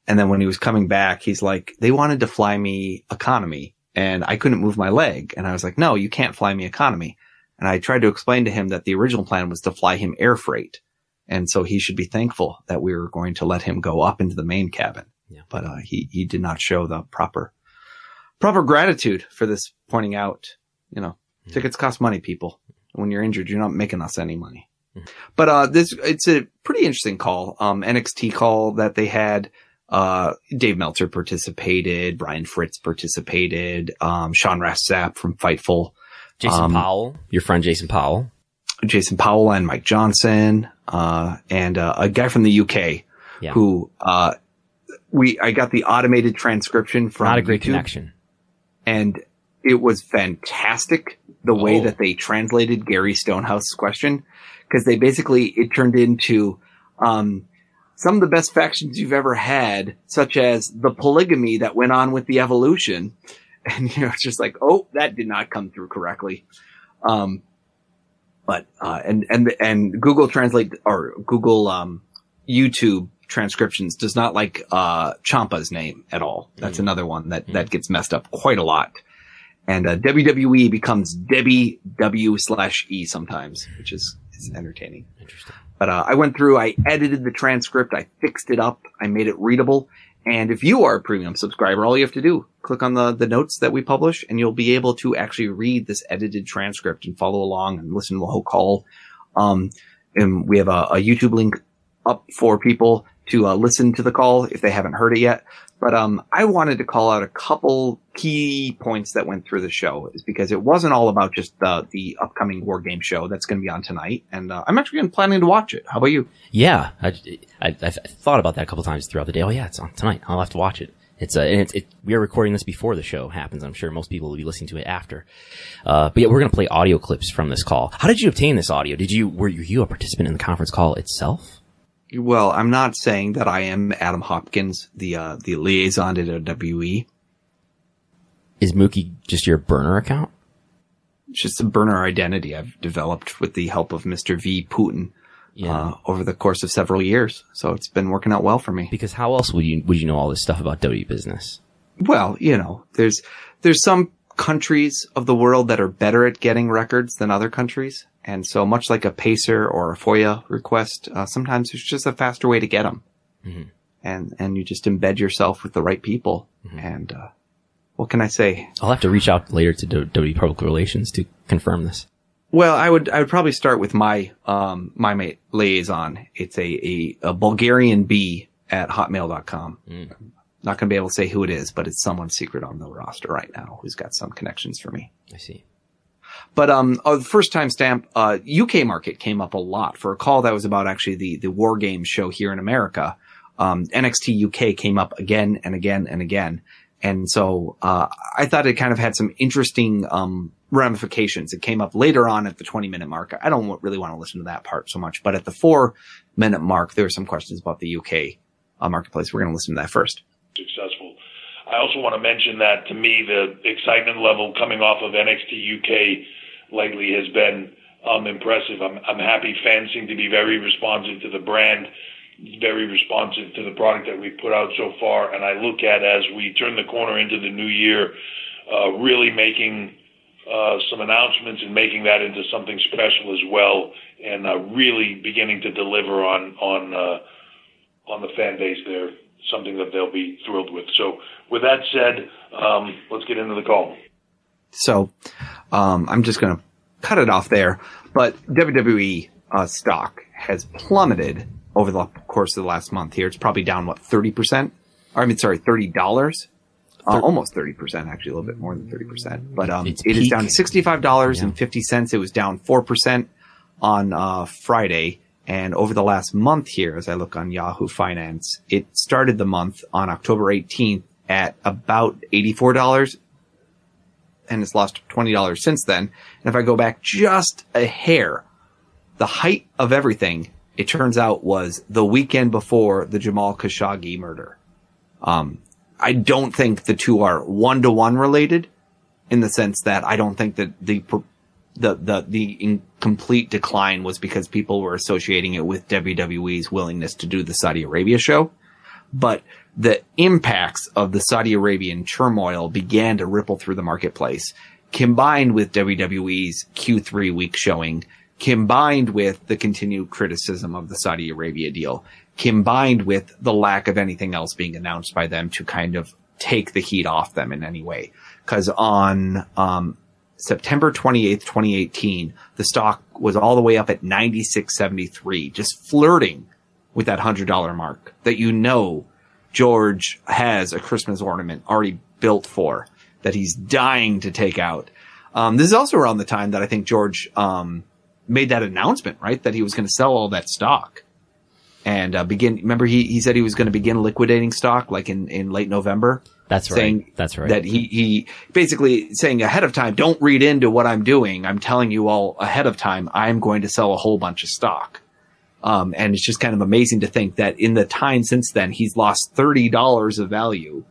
And then when he was coming back, he's like, they wanted to fly me economy and I couldn't move my leg. And I was like, no, you can't fly me economy. And I tried to explain to him that the original plan was to fly him air freight. And so he should be thankful that we were going to let him go up into the main cabin. Yeah. But, uh, he, he did not show the proper, proper gratitude for this pointing out, you know, Mhm. tickets cost money, people. When you're injured, you're not making us any money. Mhm. But, uh, this, it's a pretty interesting call. Um, NXT call that they had. Uh, Dave Meltzer participated, Brian Fritz participated, um, Sean Ross Sapp from Fightful, Jason Um, Powell, your friend Jason Powell. Jason Powell and Mike Johnson, uh, and, uh, a guy from the UK Yeah. who, uh, we, I got the automated transcription from Not a great YouTube, connection. And it was fantastic the way Oh. that they translated Gary Stonehouse's question because they basically it turned into um, some of the best factions you've ever had, such as the polygamy that went on with the evolution, and you know it's just like oh that did not come through correctly. Um, but uh, and and and Google Translate or Google um, YouTube transcriptions does not like uh, Ciampa's name at all. That's Mm. another one that Mm. that gets messed up quite a lot. And uh, WWE becomes Debbie W slash E sometimes, which is is entertaining. Interesting. But uh, I went through, I edited the transcript, I fixed it up, I made it readable. And if you are a premium subscriber, all you have to do, click on the, the notes that we publish and you'll be able to actually read this edited transcript and follow along and listen to the whole call. Um, and we have a, a YouTube link up for people to uh, listen to the call if they haven't heard it yet. But um, I wanted to call out a couple key points that went through the show, is because it wasn't all about just the the upcoming war game show that's going to be on tonight, and uh, I'm actually planning to watch it. How about you? Yeah, I, I, I've thought about that a couple times throughout the day. Oh yeah, it's on tonight. I'll have to watch it. It's uh, and it's, it, we are recording this before the show happens. I'm sure most people will be listening to it after. Uh, but yeah, we're gonna play audio clips from this call. How did you obtain this audio? Did you were you a participant in the conference call itself? Well, I'm not saying that I am Adam Hopkins, the uh, the liaison to WWE. Is Mookie just your burner account? It's just a burner identity I've developed with the help of Mr. V. Putin Yeah. uh, over the course of several years. So it's been working out well for me. because how else would you would you know all this stuff about W business? Well, you know, there's there's some countries of the world that are better at getting records than other countries, and so much like a Pacer or a FOIA request, uh, sometimes there's just a faster way to get them, Mhm. and and you just embed yourself with the right people. And uh, what can I say? I'll have to reach out later to W Public Relations to confirm this. Well, I would I would probably start with my um my mate liaison. It's a a, a Bulgarian B at hotmail.com. Mm. Not going to be able to say who it is, but it's someone secret on the roster right now who's got some connections for me. I see. But um, oh, the first time stamp, uh, UK market came up a lot for a call that was about actually the the war game show here in America. Um, NXT UK came up again and again and again, and so uh, I thought it kind of had some interesting um ramifications. It came up later on at the 20 minute mark. I don't really want to listen to that part so much, but at the four minute mark, there were some questions about the UK uh, marketplace. We're going to listen to that first. Successful. I also want to mention that to me, the excitement level coming off of NXT UK lately has been um, impressive. I'm, I'm happy fans seem to be very responsive to the brand, very responsive to the product that we've put out so far. And I look at as we turn the corner into the new year, uh, really making uh, some announcements and making that into something special as well, and uh, really beginning to deliver on on uh, on the fan base there. Something that they'll be thrilled with. So, with that said, um, let's get into the call. So, um, I'm just going to cut it off there. But WWE uh, stock has plummeted over the course of the last month. Here, it's probably down what thirty percent. I mean, sorry, thirty dollars. Uh, almost 30%, actually a little bit more than 30%. But, um, It's it is peak. down to $65.50. It was down 4% on, uh, Friday. And over the last month here, as I look on Yahoo Finance, it started the month on October 18th at about $84 and it's lost $20 since then. And if I go back just a hair, the height of everything, it turns out was the weekend before the Jamal Khashoggi murder. Um, I don't think the two are one to one related in the sense that I don't think that the, the, the, the incomplete decline was because people were associating it with WWE's willingness to do the Saudi Arabia show. But the impacts of the Saudi Arabian turmoil began to ripple through the marketplace, combined with WWE's Q3 weak showing, combined with the continued criticism of the Saudi Arabia deal, combined with the lack of anything else being announced by them to kind of take the heat off them in any way. Cause on, um, September 28th, 2018, the stock was all the way up at 96.73, just flirting with that hundred dollar mark that you know George has a Christmas ornament already built for that he's dying to take out. Um, this is also around the time that I think George, um, made that announcement, right? That he was going to sell all that stock and, uh, begin, remember he, he said he was going to begin liquidating stock like in, in late November. That's right. saying That's right. That he, he basically saying ahead of time, don't read into what I'm doing. I'm telling you all ahead of time, I'm going to sell a whole bunch of stock. Um, and it's just kind of amazing to think that in the time since then, he's lost $30 of value.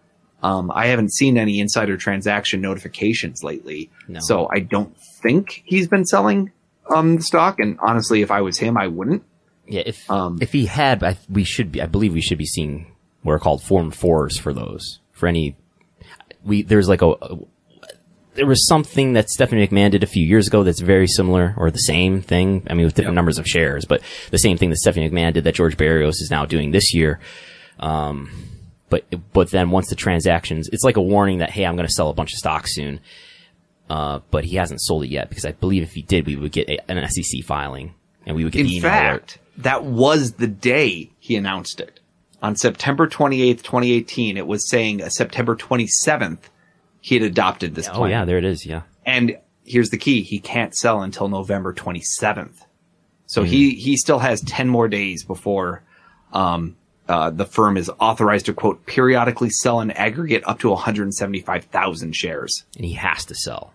Um, I haven't seen any insider transaction notifications lately. No. So I don't think he's been selling, um, the stock. And honestly, if I was him, I wouldn't. Yeah, if Um, if he had, I, we should be. I believe we should be seeing what are called Form Fours for those. For any, we there's like a, a- there was something that Stephanie McMahon did a few years ago that's very similar or the same thing. I mean, with different Yep. numbers of shares, but the same thing that Stephanie McMahon did that George Barrios is now doing this year. Um, but but then once the transactions, it's like a warning that hey, I'm going to sell a bunch of stock soon. Uh, but he hasn't sold it yet because I believe if he did, we would get a, an SEC filing and we would get In the email alert. fact, that was the day he announced it. On September 28th, 2018, it was saying September 27th, he had adopted this Oh plan. yeah, there it is. Yeah. And here's the key. He can't sell until November 27th. Hmm. So he, he still has 10 more days before, um, uh, the firm is authorized to quote periodically sell an aggregate up to 175,000 shares. and he has to sell.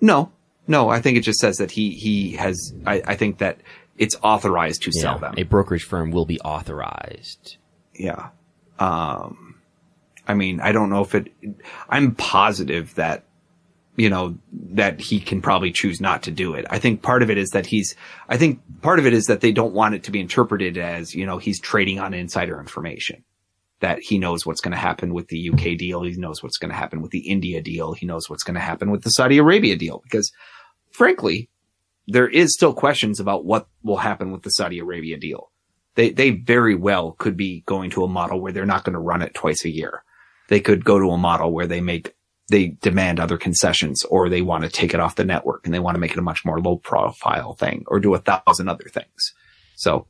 No, no, I think it just says that he, he has, I, I think that it's authorized to sell them. A brokerage firm will be authorized. yeah. Um, I mean, I don't know if it, I'm positive that, you know, that he can probably choose not to do it. I think part of it is that he's, I think part of it is that they don't want it to be interpreted as, you know, he's trading on insider information. That he knows what's going to happen with the UK deal. He knows what's going to happen with the India deal. He knows what's going to happen with the Saudi Arabia deal. Because frankly, there is still questions about what will happen with the Saudi Arabia deal. They, they very well could be going to a model where they're not going to run it twice a year. They could go to a model where they make, they demand other concessions or they want to take it off the network and they want to make it a much more low profile thing or do a thousand other things. So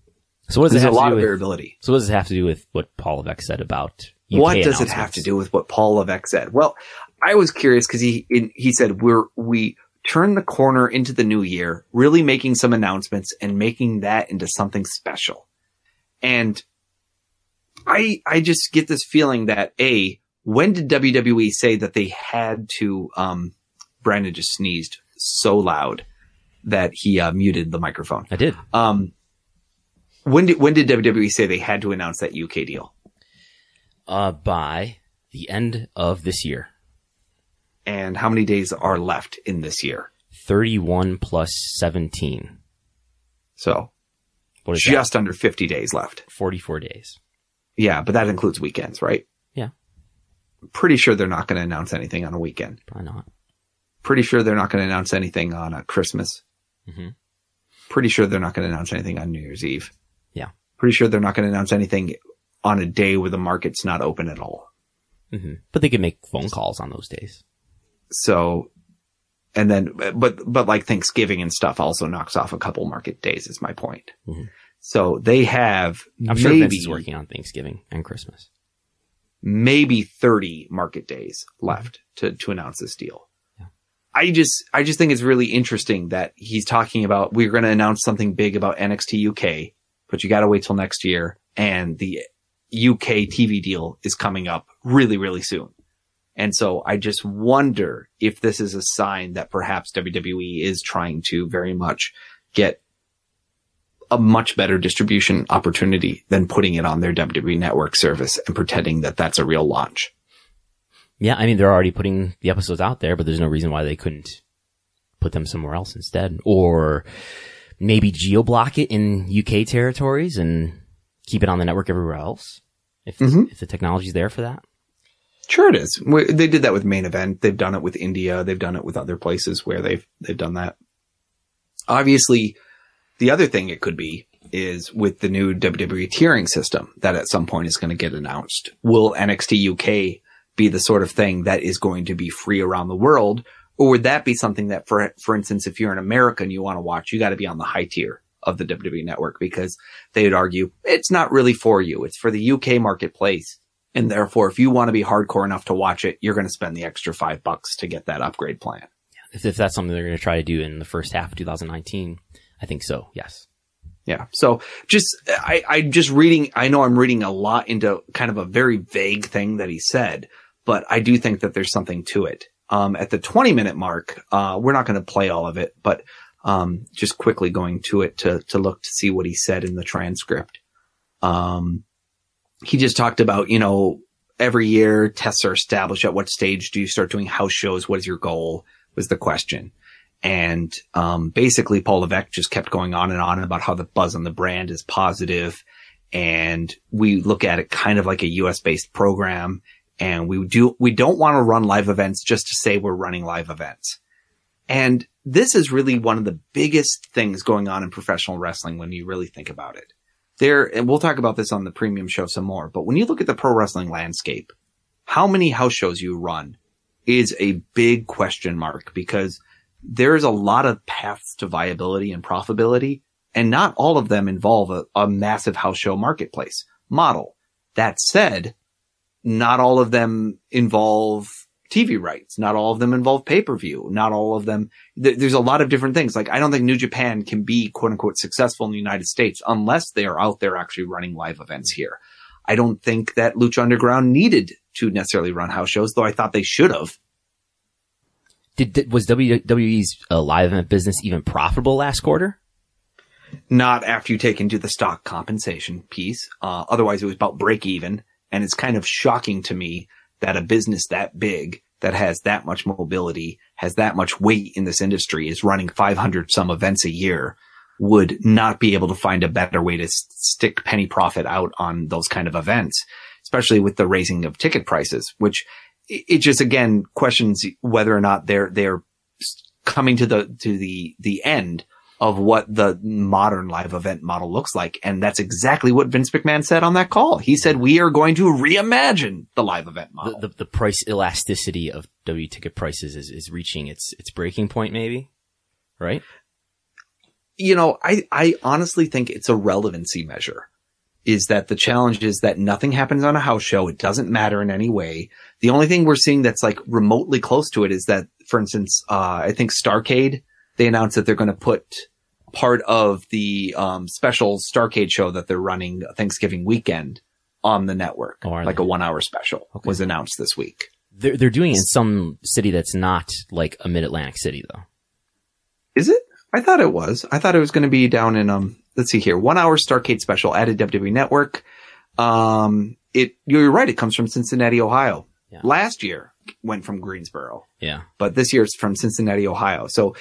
So what does it a have to lot do of with? variability. So what does it have to do with what Paul Levesque said about? UK what does it have to do with what Paul Levesque said? Well, I was curious because he in, he said we're we turn the corner into the new year, really making some announcements and making that into something special. And I I just get this feeling that a when did WWE say that they had to? Um, Brandon just sneezed so loud that he uh, muted the microphone. I did. Um, when did when did WWE say they had to announce that UK deal? Uh, by the end of this year, and how many days are left in this year. thirty-one plus seventeen. So What is just under 50 days left. Forty-four days. Yeah, but that includes weekends, right? Yeah. Pretty sure they're not going to announce anything on a weekend. Probably not. Pretty sure they're not going to announce anything on uh, Christmas. Mhm. Pretty sure they're not going to announce anything on New Year's Eve. Yeah. Pretty sure they're not going to announce anything on a day where the market's not open at all. hmm But they could make phone calls on those days. So, and then, but, but like Thanksgiving and stuff also knocks off a couple market days is my point. Mhm. So they have I'm sure maybe, Vince is working on Thanksgiving and Christmas. maybe 30 market days left to, to announce this deal. Yeah. I just, I just think it's really interesting that he's talking about, we're going to announce something big about NXT UK, but you got to wait till next year. And the UK TV deal is coming up really, really soon. And so I just wonder if this is a sign that perhaps WWE is trying to very much get a much better distribution opportunity than putting it on their WWE network service and pretending that that's a real launch. Yeah, I mean they're already putting the episodes out there, but there's no reason why they couldn't put them somewhere else instead, or maybe geo block it in UK territories and keep it on the network everywhere else. If Mhm. if the technology's there for that. Sure, it is. They did that with main event. They've done it with India. They've done it with other places where they've they've done that. Obviously, the other thing it could be is with the new WWE tiering system that at some point is going to get announced. Will NXT UK be the sort of thing that is going to be free around the world, or would that be something that, for for instance, if you're an American you want to watch, you got to be on the high tier of the WWE network because they would argue it's not really for you. It's for the UK marketplace. And therefore, if you want to be hardcore enough to watch it, you're going to spend the extra five bucks to get that upgrade plan. If, if that's something they're going to try to do in the first half of 2019, I think so. Yes. Yeah. So just, I, I just reading, I know I'm reading a lot into kind of a very vague thing that he said, but I do think that there's something to it. Um, at the 20 minute mark, uh, we're not going to play all of it, but, um, just quickly going to it to, to look to see what he said in the transcript. Um, he just talked about, you know, every year tests are established. At what stage do you start doing house shows? What is your goal? Was the question. And um, basically, Paul Levesque just kept going on and on about how the buzz on the brand is positive, and we look at it kind of like a U.S. based program. And we do we don't want to run live events just to say we're running live events. And this is really one of the biggest things going on in professional wrestling when you really think about it. There, and we'll talk about this on the premium show some more. But when you look at the pro wrestling landscape, how many house shows you run is a big question mark because there's a lot of paths to viability and profitability, and not all of them involve a, a massive house show marketplace model. That said, not all of them involve TV rights. Not all of them involve pay-per-view. Not all of them. Th- there's a lot of different things. Like I don't think New Japan can be quote unquote successful in the United States unless they are out there actually running live events here. I don't think that Lucha Underground needed to necessarily run house shows, though I thought they should have. Did, did was WWE's uh, live event business even profitable last quarter? not after you take into the stock compensation piece. Uh, otherwise it was about break even. And it's kind of shocking to me that a business that big that has that much mobility, has that much weight in this industry is running 500 some events a year would not be able to find a better way to stick penny profit out on those kind of events, especially with the raising of ticket prices, which it just again questions whether or not they're, they're coming to the, to the, the end of what the modern live event model looks like. And that's exactly what Vince McMahon said on that call. He said, we are going to reimagine the live event The, model. the, the price elasticity of W ticket prices is, is reaching its its breaking point, maybe. Right? you know, I, I honestly think it's a relevancy measure. Is that the challenge is that nothing happens on a house show. It doesn't matter in any way. The only thing we're seeing that's like remotely close to it is that, for instance, uh, I think Starcade, they announced that they're going to put part of the, um, special Starcade show that they're running Thanksgiving weekend on the network. Oh, like they? a one hour special Okay. was announced this week. They're they're doing it in some city that's not like a mid Atlantic city though. Is it? I thought it was. I thought it was going to be down in um. Let's see here. One hour Starcade special added WWE Network. Um, it you're right. It comes from Cincinnati, Ohio. Yeah. Last year, went from Greensboro, Yeah. but this year it's from Cincinnati, Ohio. So,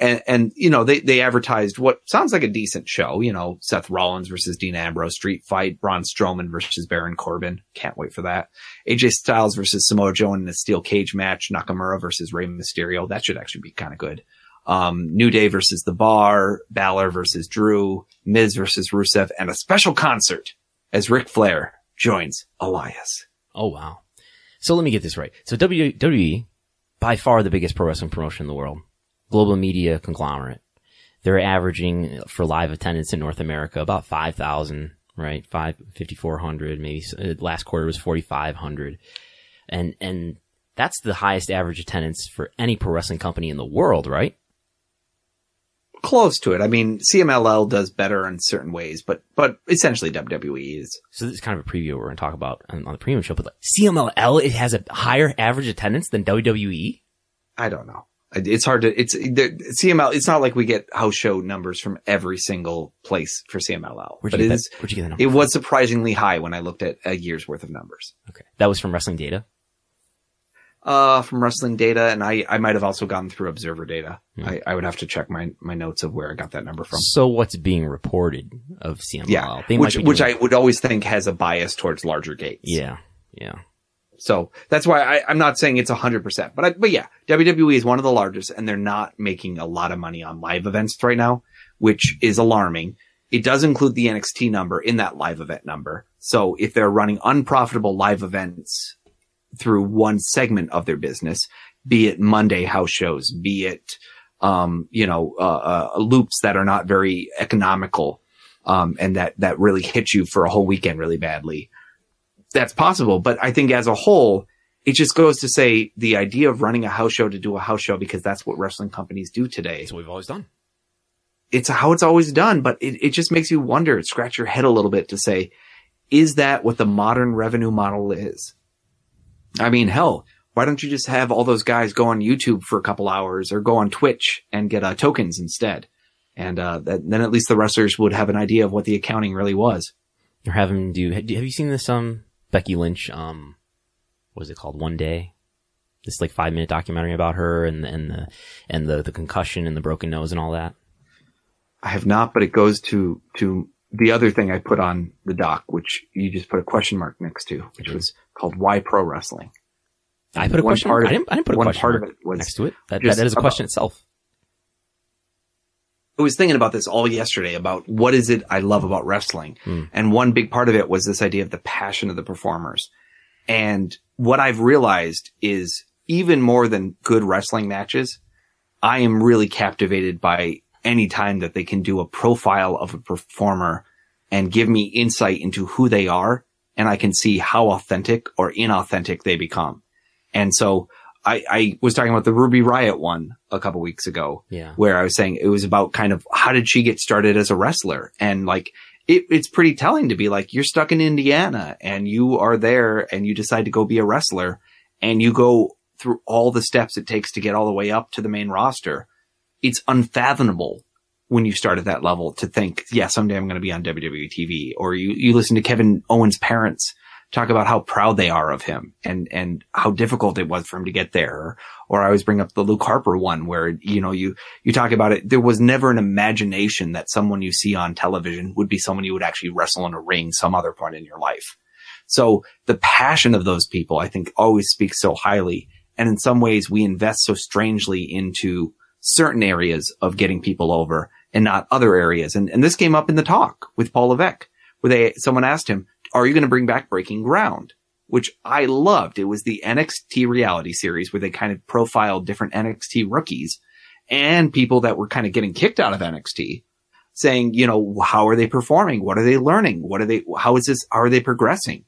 and, and you know, they, they advertised what sounds like a decent show, you know, Seth Rollins versus Dean Ambrose, street fight, Braun Strowman versus Baron Corbin. Can't wait for that. AJ Styles versus Samoa Joe in a steel cage match, Nakamura versus Rey Mysterio. That should actually be kind of good. Um, New Day versus The Bar, Balor versus Drew, Miz versus Rusev, and a special concert as Ric Flair joins Elias. Oh wow. So let me get this right. So WWE, by far the biggest pro wrestling promotion in the world, global media conglomerate. They're averaging for live attendance in North America about 5,000, right? 5, 5,400, maybe uh, last quarter was 4,500. And, and that's the highest average attendance for any pro wrestling company in the world, right? close to it. I mean, CMLL does better in certain ways, but but essentially WWE is. So this is kind of a preview we're going to talk about on, the premium show, but like CMLL, it has a higher average attendance than? WWE. I don't know. It's hard to. It's the CML. It's not like we get house show numbers from every single place for CMLL, Where'd but you it get is. that? Where'd you get that number? It was surprisingly high when I looked at a year's worth of numbers. Okay. That was from Wrestling Data. Uh, from wrestling data, and I I might have also gone through Observer data. Hmm. I, I would have to check my my notes of where I got that number from. So what's being reported of CMLL? Yeah, They which which I would always think has a bias towards larger gates. yeah, yeah. So that's why I, I'm not saying it's hundred percent, but I, but yeah, WWE is one of the largest, and they're not making a lot of money on live events right now, which is alarming. It does include the NXT number in that live event number. So if they're running unprofitable live events through one segment of their business, be it Monday house shows, be it um, you know uh, uh, loops that are not very economical, um, and that that really hit you for a whole weekend really badly that's possible. But I think as a whole, it just goes to say the idea of running a house show to do a house show because that's what wrestling companies do today. That's what we've always done. It's how it's always done, but it, it just makes you wonder, scratch your head a little bit to say, is that what the modern revenue model is? I mean, hell, why don't you just have all those guys go on YouTube for a couple hours or go on Twitch and get uh, tokens instead? And uh, that, then at least the wrestlers would have an idea of what the accounting really was. Or have him do. Have you seen this? Um, Becky Lynch. Um, what is it called? One Day. This like five minute documentary about her and and the and the the concussion and the broken nose and all that. I have not, but it goes to to the other thing I put on the doc, which you just put a question mark next to, which Mhm. was called "Why Pro Wrestling." I put a One question. part Mark. of- I didn't. I didn't put a question part mark of it was next to it. That, that is a about- question itself. I was thinking about this all yesterday about what is it I love about wrestling. Hmm. And one big part of it was this idea of the passion of the performers. And what I've realized is even more than good wrestling matches, I am really captivated by any time that they can do a profile of a performer and give me insight into who they are. And I can see how authentic or inauthentic they become. And so I, I was talking about the Ruby Riott one a couple weeks ago Yeah. where I was saying it was about kind of how did she get started as a wrestler? And like, it, it's pretty telling to be like, you're stuck in Indiana and you are there and you decide to go be a wrestler and you go through all the steps it takes to get all the way up to the main roster. It's unfathomable when you start at that level to think, yeah, someday I'm going to be on WWE TV or you, you listen to Kevin Owens' parents talk about how proud they are of him and, and how difficult it was for him to get there. Or, I always bring up the Luke Harper one where, you know, you, you talk about it. There was never an imagination that someone you see on television would be someone you would actually wrestle in a ring some other point in your life. So the passion of those people, I think always speaks so highly. And in some ways we invest so strangely into certain areas of getting people over and not other areas. And, and this came up in the talk with Paul Levesque where they, someone asked him, are you going to bring back Breaking Ground? Which I loved. It was the NXT reality series where they kind of profiled different NXT rookies and people that were kind of getting kicked out of NXT saying, you know, how are they performing? What are they learning? What are they, how is this, are they progressing?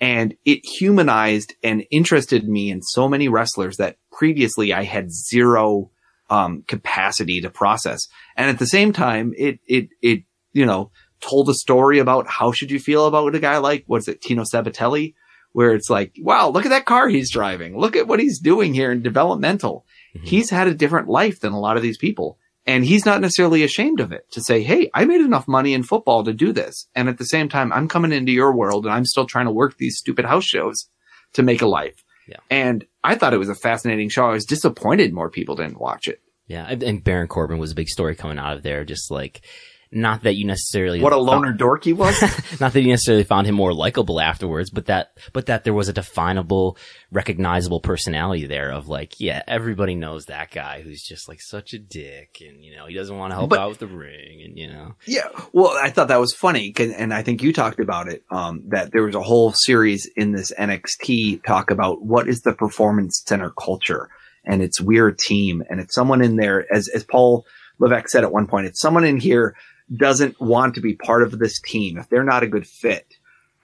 And it humanized and interested me in so many wrestlers that previously I had zero, um, capacity to process. And at the same time, it, it, it, you know, told a story about how should you feel about a guy like, what's it, Tino Sabbatelli? Where it's like, wow, look at that car he's driving. Look at what he's doing here in developmental. Mhm. He's had a different life than a lot of these people. And he's not necessarily ashamed of it to say, Hey, I made enough money in football to do this. And at the same time, I'm coming into your world and I'm still trying to work these stupid house shows to make a life. Yeah. And I thought it was a fascinating show. I was disappointed more people didn't watch it. Yeah, and Baron Corbin was a big story coming out of there. Just like, not that you necessarily What a found- loner dork he was. not that you necessarily found him more likable afterwards, but that, but that there was a definable, recognizable personality there of like, yeah, everybody knows that guy who's just like such a dick, and you know he doesn't want to help But- out with the ring, and you know, Yeah, well, I thought that was funny, and I think you talked about it. Um, that there was a whole series in this NXT talk about what is the performance center culture, and it's we're a team, and it's someone in there, as as Paul Levesque said at one point, it's someone in here doesn't want to be part of this team, if they're not a good fit,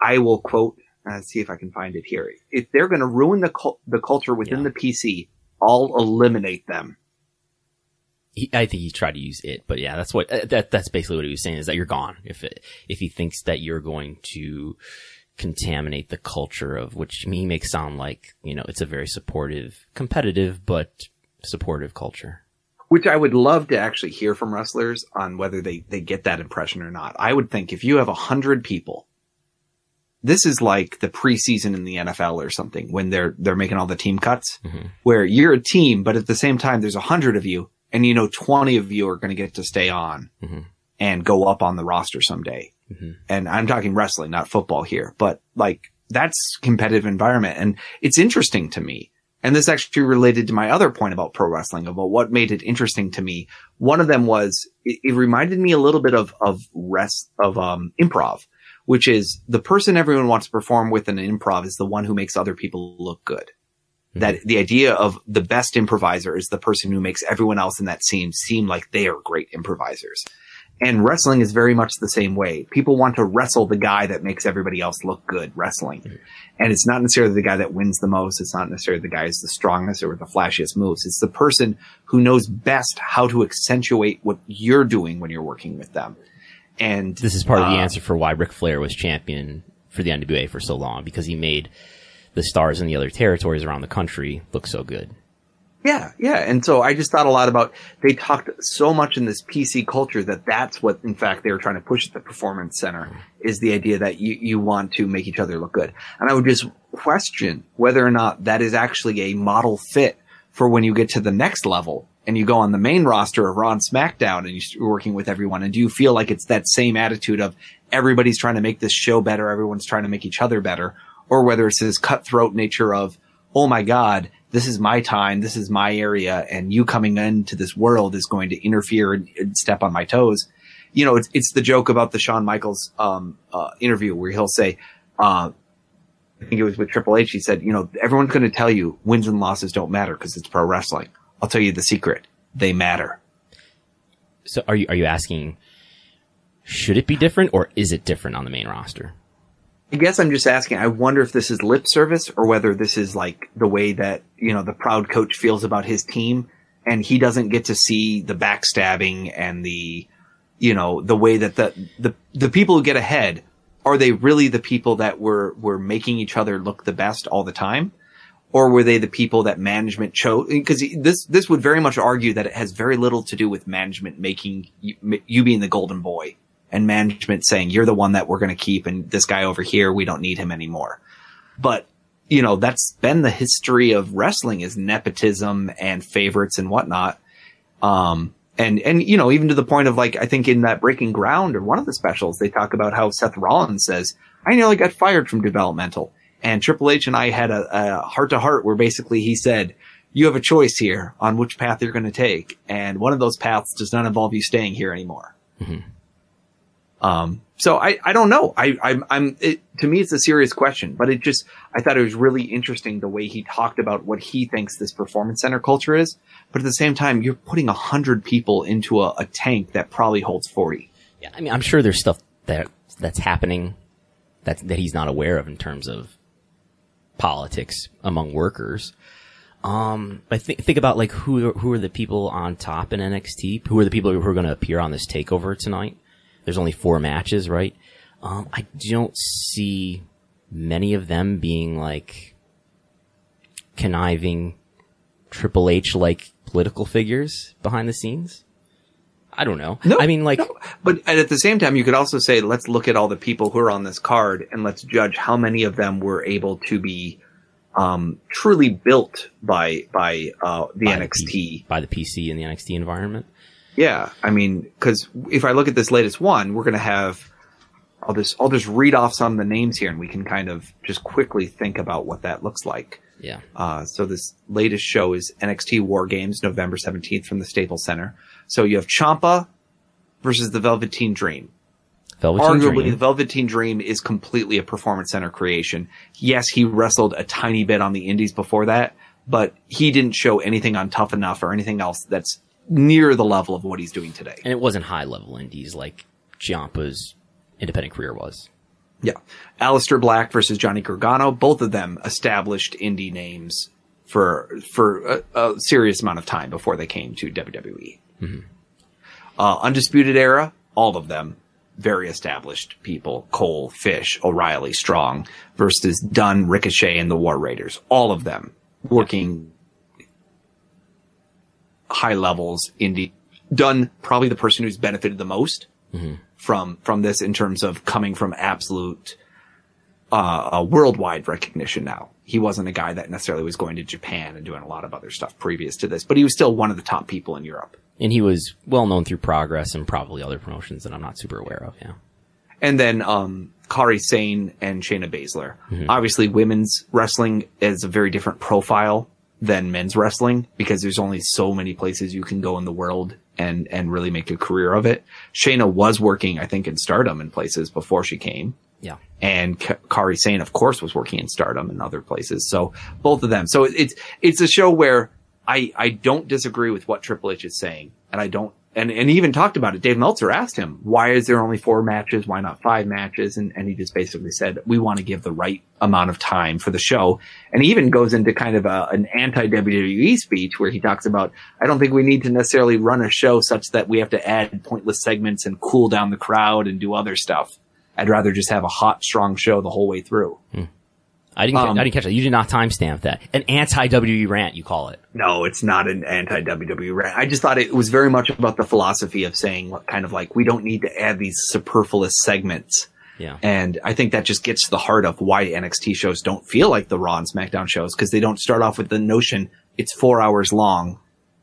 I will quote. Uh, see if I can find it here. If they're going to ruin the cul- the culture within Yeah. the PC, I'll eliminate them. he, I think he tried to use it, but yeah, that's what uh, that that's basically what he was saying is that you're gone if it, if he thinks that you're going to contaminate the culture of which he makes sound like you know it's a very supportive, competitive but supportive culture. Which I would love to actually hear from wrestlers on whether they, they get that impression or not. I would think if you have a hundred people, this is like the preseason in the NFL or something when they're, they're making all the team cuts Mhm. where you're a team, but at the same time, there's a hundred of you and you know, 20 of you are going to get to stay on Mhm. and go up on the roster someday. Mhm. And I'm talking wrestling, not football here, but like that's competitive environment. And it's interesting to me. And this actually related to my other point about pro wrestling, about what made it interesting to me. One of them was it, it reminded me a little bit of of rest of um, improv, which is the person everyone wants to perform with in an improv is the one who makes other people look good. That the idea of the best improviser is the person who makes everyone else in that scene seem like they are great improvisers. And wrestling is very much the same way. People want to wrestle the guy that makes everybody else look good wrestling. And it's not necessarily the guy that wins the most. It's not necessarily the guy who's the strongest or with the flashiest moves. It's the person who knows best how to accentuate what you're doing when you're working with them. And This is part of the uh, answer for why Ric Flair was champion for the NWA for so long because he made the stars in the other territories around the country look so good. Yeah, yeah. And so I just thought a lot about, they talked so much in this PC culture that that's what, in fact, they were trying to push at the performance center is the idea that you, you want to make each other look good. And I would just question whether or not that is actually a model fit for when you get to the next level and you go on the main roster of Raw and SmackDown and you're working with everyone. And do you feel like it's that same attitude of everybody's trying to make this show better, everyone's trying to make each other better, or whether it's this cutthroat nature of, oh my God, this is my time, this is my area, and you coming into this world is going to interfere and, and step on my toes. You know, it's it's the joke about the Shawn Michaels um, uh, interview where he'll say, uh, I think it was with Triple H. He said, you know, everyone's going to tell you wins and losses don't matter because it's pro wrestling. I'll tell you the secret: they matter. So are you are you asking should it be different or is it different on the main roster? I guess I'm just asking. I wonder if this is lip service or whether this is like the way that, you know, the proud coach feels about his team and he doesn't get to see the backstabbing and the, you know, the way that the, the, the people who get ahead, are they really the people that were, were making each other look the best all the time? Or were they the people that management chose? Because this, this would very much argue that it has very little to do with management making you, you being the golden boy and management saying you're the one that we're going to keep and this guy over here we don't need him anymore. But you know that's been the history of wrestling is nepotism and favorites and whatnot. Um and and you know even to the point of like i think in that breaking ground or one of the specials they talk about how seth rollins says i nearly got fired from developmental. And triple h and i had a heart to heart where basically he said you have a choice here on which path you're going to take and one of those paths does not involve you staying here anymore um, so I, I don't know. I, I'm, I'm, it, to me, it's a serious question, but it just, I thought it was really interesting the way he talked about what he thinks this performance center culture is. But at the same time, you're putting a hundred people into a, a tank that probably holds 40. Yeah, I mean, I'm sure there's stuff that that's happening that that he's not aware of in terms of politics among workers. Um, but think think about like who who are the people on top in NXT? Who are the people who are going to appear on this takeover tonight? There's only four matches, right? Um, I don't see many of them being like conniving Triple H like political figures behind the scenes. I don't know. No, I mean, like, no. but at the same time, you could also say, let's look at all the people who are on this card and let's judge how many of them were able to be, um, truly built by by uh, the By NXT. P- by the PC and the NXT environment. Yeah, I mean, because if I look at this latest one, we're going to have. I'll just I'll just read off some of the names here, and we can kind of just quickly think about what that looks like. Yeah. Uh, so this latest show is NXT War Games, November seventeenth from the Staples Center. So you have Ciampa versus the Velveteen Dream. Velveteen Arguably, Dream. the Velveteen Dream is completely a performance center creation. Yes, he wrestled a tiny bit on the Indies before that, but he didn't show anything on Tough Enough or anything else that's near the level of what he's doing today. and it wasn't high level indies like Ciampa's independent career was. Yeah. Aleister Black versus Johnny Gargano, both of them established indie names for for a, a serious amount of time before they came to WWE. Uh, Undisputed Era, all of them very established people. Cole, Fish, O'Reilly, Strong versus Dunne, Ricochet, and the War Raiders. All of them working high levels indie. Dunne probably the person who's benefited the most from from this in terms of coming from absolute uh, uh, worldwide recognition now. He wasn't a guy that necessarily was going to Japan and doing a lot of other stuff previous to this, but he was still one of the top people in Europe. And he was well known through Progress and probably other promotions that I'm not super aware of. Yeah. And then um, Kairi Sane and Shayna Baszler. Obviously, women's wrestling is a very different profile than men's wrestling because there's only so many places you can go in the world and and really make a career of it. Shayna was working, I think, in Stardom in places before she came. Yeah. and K- Kairi Sane, of course, was working in Stardom and other places. So both of them. So it's it's a show where I I don't disagree with what Triple H is saying, and I don't. And, and he even talked about it. Dave Meltzer asked him, why is there only four matches? Why not five matches? And, and he just basically said, we want to give the right amount of time for the show. And he even goes into kind of a, an anti WWE speech where he talks about, I don't think we need to necessarily run a show such that we have to add pointless segments and cool down the crowd and do other stuff. I'd rather just have a hot, strong show the whole way through. Hmm. I didn't. Um, I didn't catch that. You did not timestamp that. An anti WWE rant, you call it. No, it's not an anti WWE rant. I just thought it was very much about the philosophy of saying what kind of like, we don't need to add these superfluous segments. Yeah. And I think that just gets to the heart of why NXT shows don't feel like the Raw and SmackDown shows because they don't start off with the notion it's four hours long.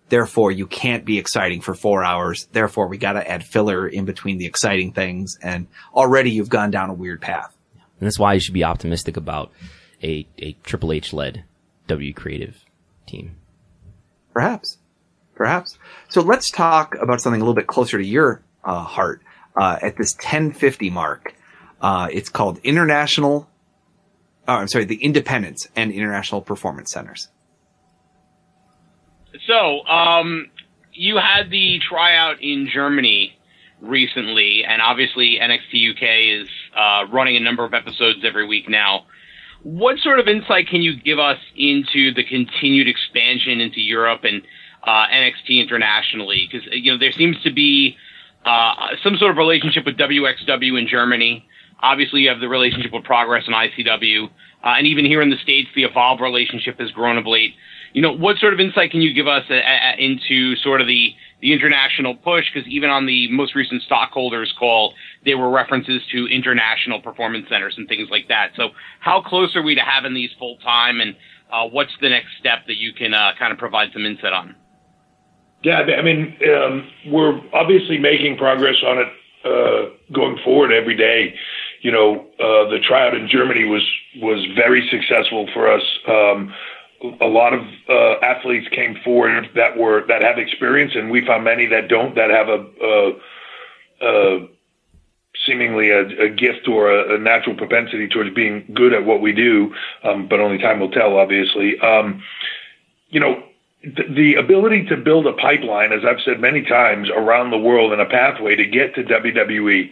Therefore, you can't be exciting for four hours. Therefore, we got to add filler in between the exciting things. And already you've gone down a weird path. And that's why you should be optimistic about a, a Triple H led W creative team. Perhaps. Perhaps. So let's talk about something a little bit closer to your uh, heart. Uh, at this 1050 mark, uh, it's called International, oh, I'm sorry, the Independence and International Performance Centers. So, um, you had the tryout in Germany recently, and obviously NXT UK is uh, running a number of episodes every week now. What sort of insight can you give us into the continued expansion into Europe and uh, NXT internationally? Because you know there seems to be uh, some sort of relationship with WXW in Germany. Obviously, you have the relationship with Progress and ICW, uh, and even here in the states, the Evolve relationship has grown of late. You know, what sort of insight can you give us uh, uh, into sort of the the international push? Because even on the most recent stockholders call, there were references to international performance centers and things like that. So, how close are we to having these full time, and uh, what's the next step that you can uh, kind of provide some insight on? Yeah, I mean, um, we're obviously making progress on it uh, going forward every day. You know, uh, the tryout in Germany was was very successful for us. Um, a lot of uh, athletes came forward that were that have experience, and we found many that don't that have a, a, seemingly a, a gift or a, a natural propensity towards being good at what we do. Um, but only time will tell, obviously. Um, you know, the, the ability to build a pipeline, as I've said many times, around the world and a pathway to get to WWE,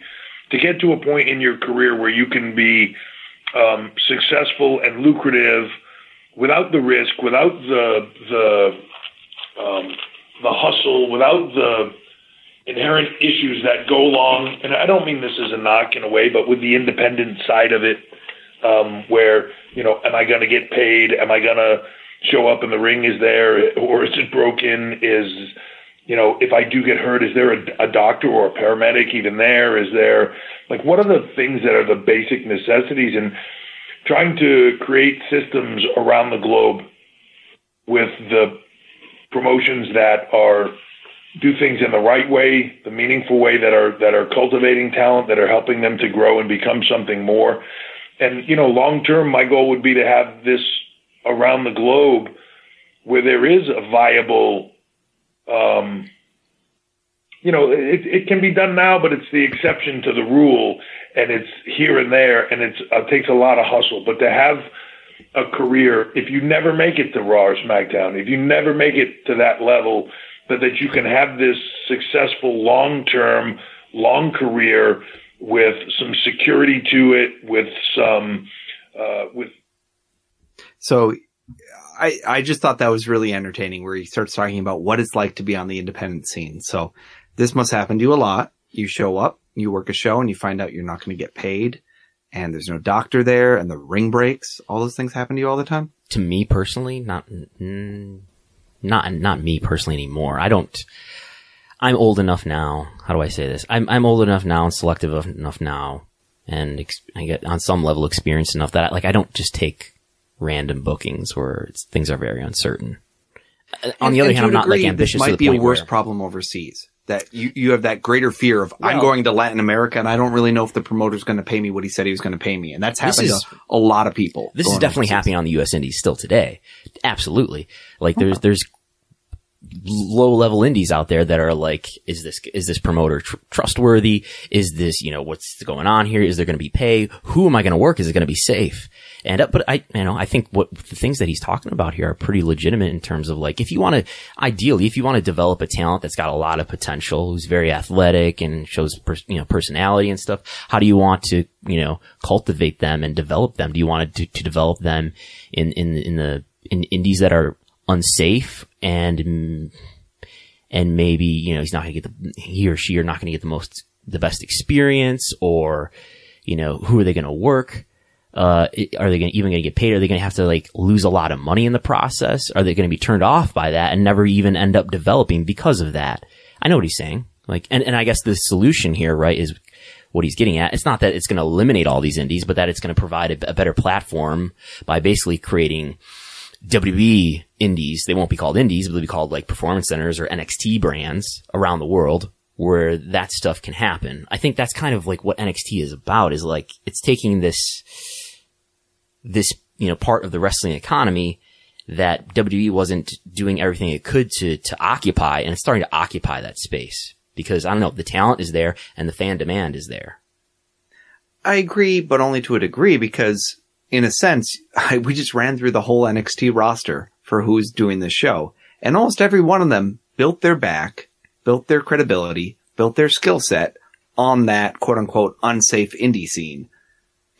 to get to a point in your career where you can be um, successful and lucrative without the risk, without the the um, the hustle, without the inherent issues that go along. And I don't mean this as a knock in a way, but with the independent side of it, um, where you know, am I going to get paid? Am I going to show up and the ring is there, or is it broken? Is you know, if I do get hurt, is there a, a doctor or a paramedic even there? Is there like what are the things that are the basic necessities? And trying to create systems around the globe with the promotions that are do things in the right way, the meaningful way that are that are cultivating talent, that are helping them to grow and become something more. And you know, long term, my goal would be to have this around the globe where there is a viable. Um, you know, it, it can be done now, but it's the exception to the rule, and it's here and there, and it's it takes a lot of hustle. But to have a career, if you never make it to Raw or SmackDown, if you never make it to that level, but that you can have this successful long term, long career with some security to it, with some, uh, with. So I, I just thought that was really entertaining where he starts talking about what it's like to be on the independent scene. So this must happen to you a lot. You show up, you work a show and you find out you're not going to get paid and there's no doctor there and the ring breaks. All those things happen to you all the time. To me personally, not, mm, not not me personally anymore. I don't. I'm old enough now. How do I say this? I'm I'm old enough now and selective enough now, and ex- I get on some level experienced enough that I, like I don't just take random bookings where things are very uncertain. Uh, on And- the other hand, I'm not like ambitious. This to might the be a worse where- problem overseas. That you, you have that greater fear of I'm going to Latin America and I don't really know if the promoter's going to pay me what he said he was going to pay me, and that's This happened is- to a lot of people. This is definitely happening on the U.S. Indies still today. Absolutely. Like there's there's low level indies out there that are like, is this is this promoter tr- trustworthy? Is this you know what's going on here? Is there going to be pay? Who am I going to work? Is it going to be safe? And uh, but I you know I think what the things that he's talking about here are pretty legitimate in terms of like if you want to ideally if you want to develop a talent that's got a lot of potential, who's very athletic and shows pers- you know personality and stuff, how do you want to you know cultivate them and develop them? Do you want to to develop them in in in the in indies that are unsafe and and maybe you know he's not going to get the he or she are not going to get the most the best experience or you know who are they going to work uh, are they gonna, even going to get paid? Are they going to have to like lose a lot of money in the process? Are they going to be turned off by that and never even end up developing because of that? I know what he's saying. Like, and, and I guess the solution here, right, is what he's getting at. It's not that it's going to eliminate all these indies, but that it's going to provide a, a better platform by basically creating WWE indies. They won't be called indies, but they'll be called like performance centers or NXT brands around the world where that stuff can happen. I think that's kind of like what NXT is about is like, it's taking this, this, you know, part of the wrestling economy that WWE wasn't doing everything it could to, to occupy and it's starting to occupy that space because I don't know, the talent is there and the fan demand is there. I agree, but only to a degree because, in a sense, I, we just ran through the whole NXT roster for who's doing this show, and almost every one of them built their back, built their credibility, built their skill set on that quote unquote unsafe indie scene.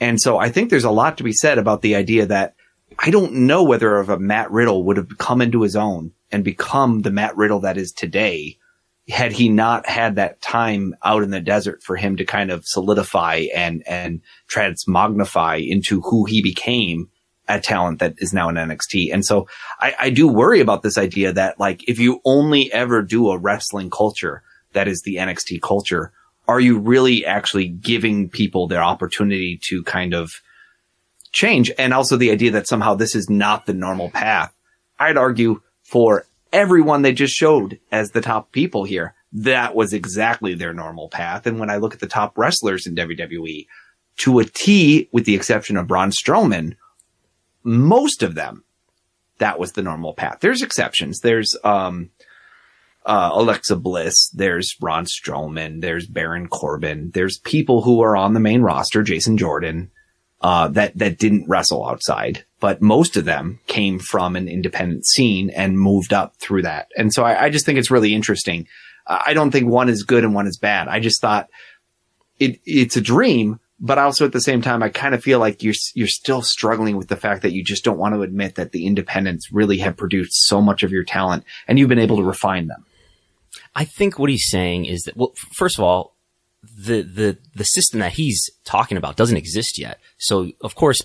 And so I think there's a lot to be said about the idea that I don't know whether if a Matt Riddle would have come into his own and become the Matt Riddle that is today had he not had that time out in the desert for him to kind of solidify and, and transmagnify into who he became a talent that is now in NXT. And so I, I do worry about this idea that like, if you only ever do a wrestling culture that is the NXT culture, are you really actually giving people their opportunity to kind of change? And also the idea that somehow this is not the normal path. I'd argue for everyone they just showed as the top people here, that was exactly their normal path. And when I look at the top wrestlers in WWE, to a T, with the exception of Braun Strowman, most of them, that was the normal path. There's exceptions. There's, um, uh, Alexa Bliss. There's Braun Strowman. There's Baron Corbin. There's people who are on the main roster, Jason Jordan, uh, that, that didn't wrestle outside, but most of them came from an independent scene and moved up through that. And so I, I just think it's really interesting. I don't think one is good and one is bad. I just thought it, it's a dream, but also at the same time, I kind of feel like you're, you're still struggling with the fact that you just don't want to admit that the independents really have produced so much of your talent and you've been able to refine them. I think what he's saying is that, well, first of all, the, the, the system that he's talking about doesn't exist yet. So, of course,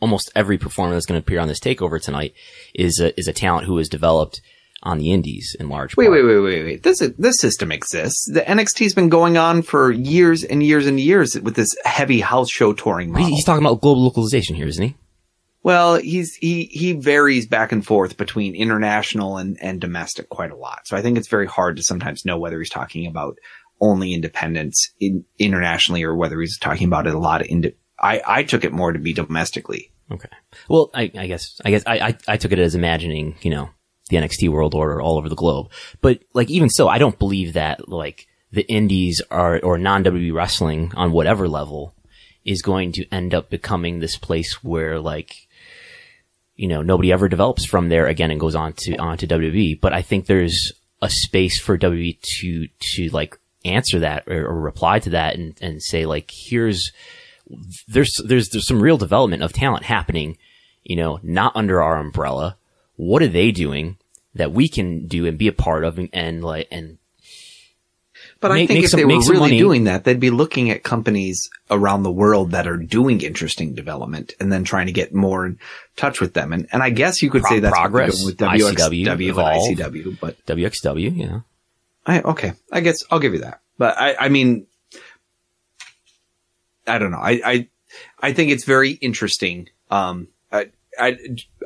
almost every performer that's going to appear on this takeover tonight is a, is a talent who is developed, on the indies in large Wait, part. wait, wait, wait, wait. This this system exists. The NXT's been going on for years and years and years with this heavy house show touring model. He's talking about global localization here, isn't he? Well, he's he he varies back and forth between international and and domestic quite a lot. So I think it's very hard to sometimes know whether he's talking about only independence in internationally or whether he's talking about it a lot in. I I took it more to be domestically. Okay. Well, I, I guess, I guess I, I, I took it as imagining, you know, the NXT world order all over the globe. But like, even so, I don't believe that like the indies are, or non-WWE wrestling on whatever level is going to end up becoming this place where like, you know, nobody ever develops from there again and goes on to, on to WWE. But I think there's a space for WWE to, to like answer that or, or reply to that and, and say like, here's, there's there's there's some real development of talent happening, you know, not under our umbrella. What are they doing that we can do and be a part of and, and like and But I think make if some- they were really doing that, they'd be looking at companies around the world that are doing interesting development and then trying to get more in touch with them. And and I guess you could Pro- say that's Progress, doing with WXW ICW, and Evolve. ICW, but WXW, you know. I, okay, I guess I'll give you that. But I, I mean, I don't know. I, I, I think it's very interesting. Um, I, I,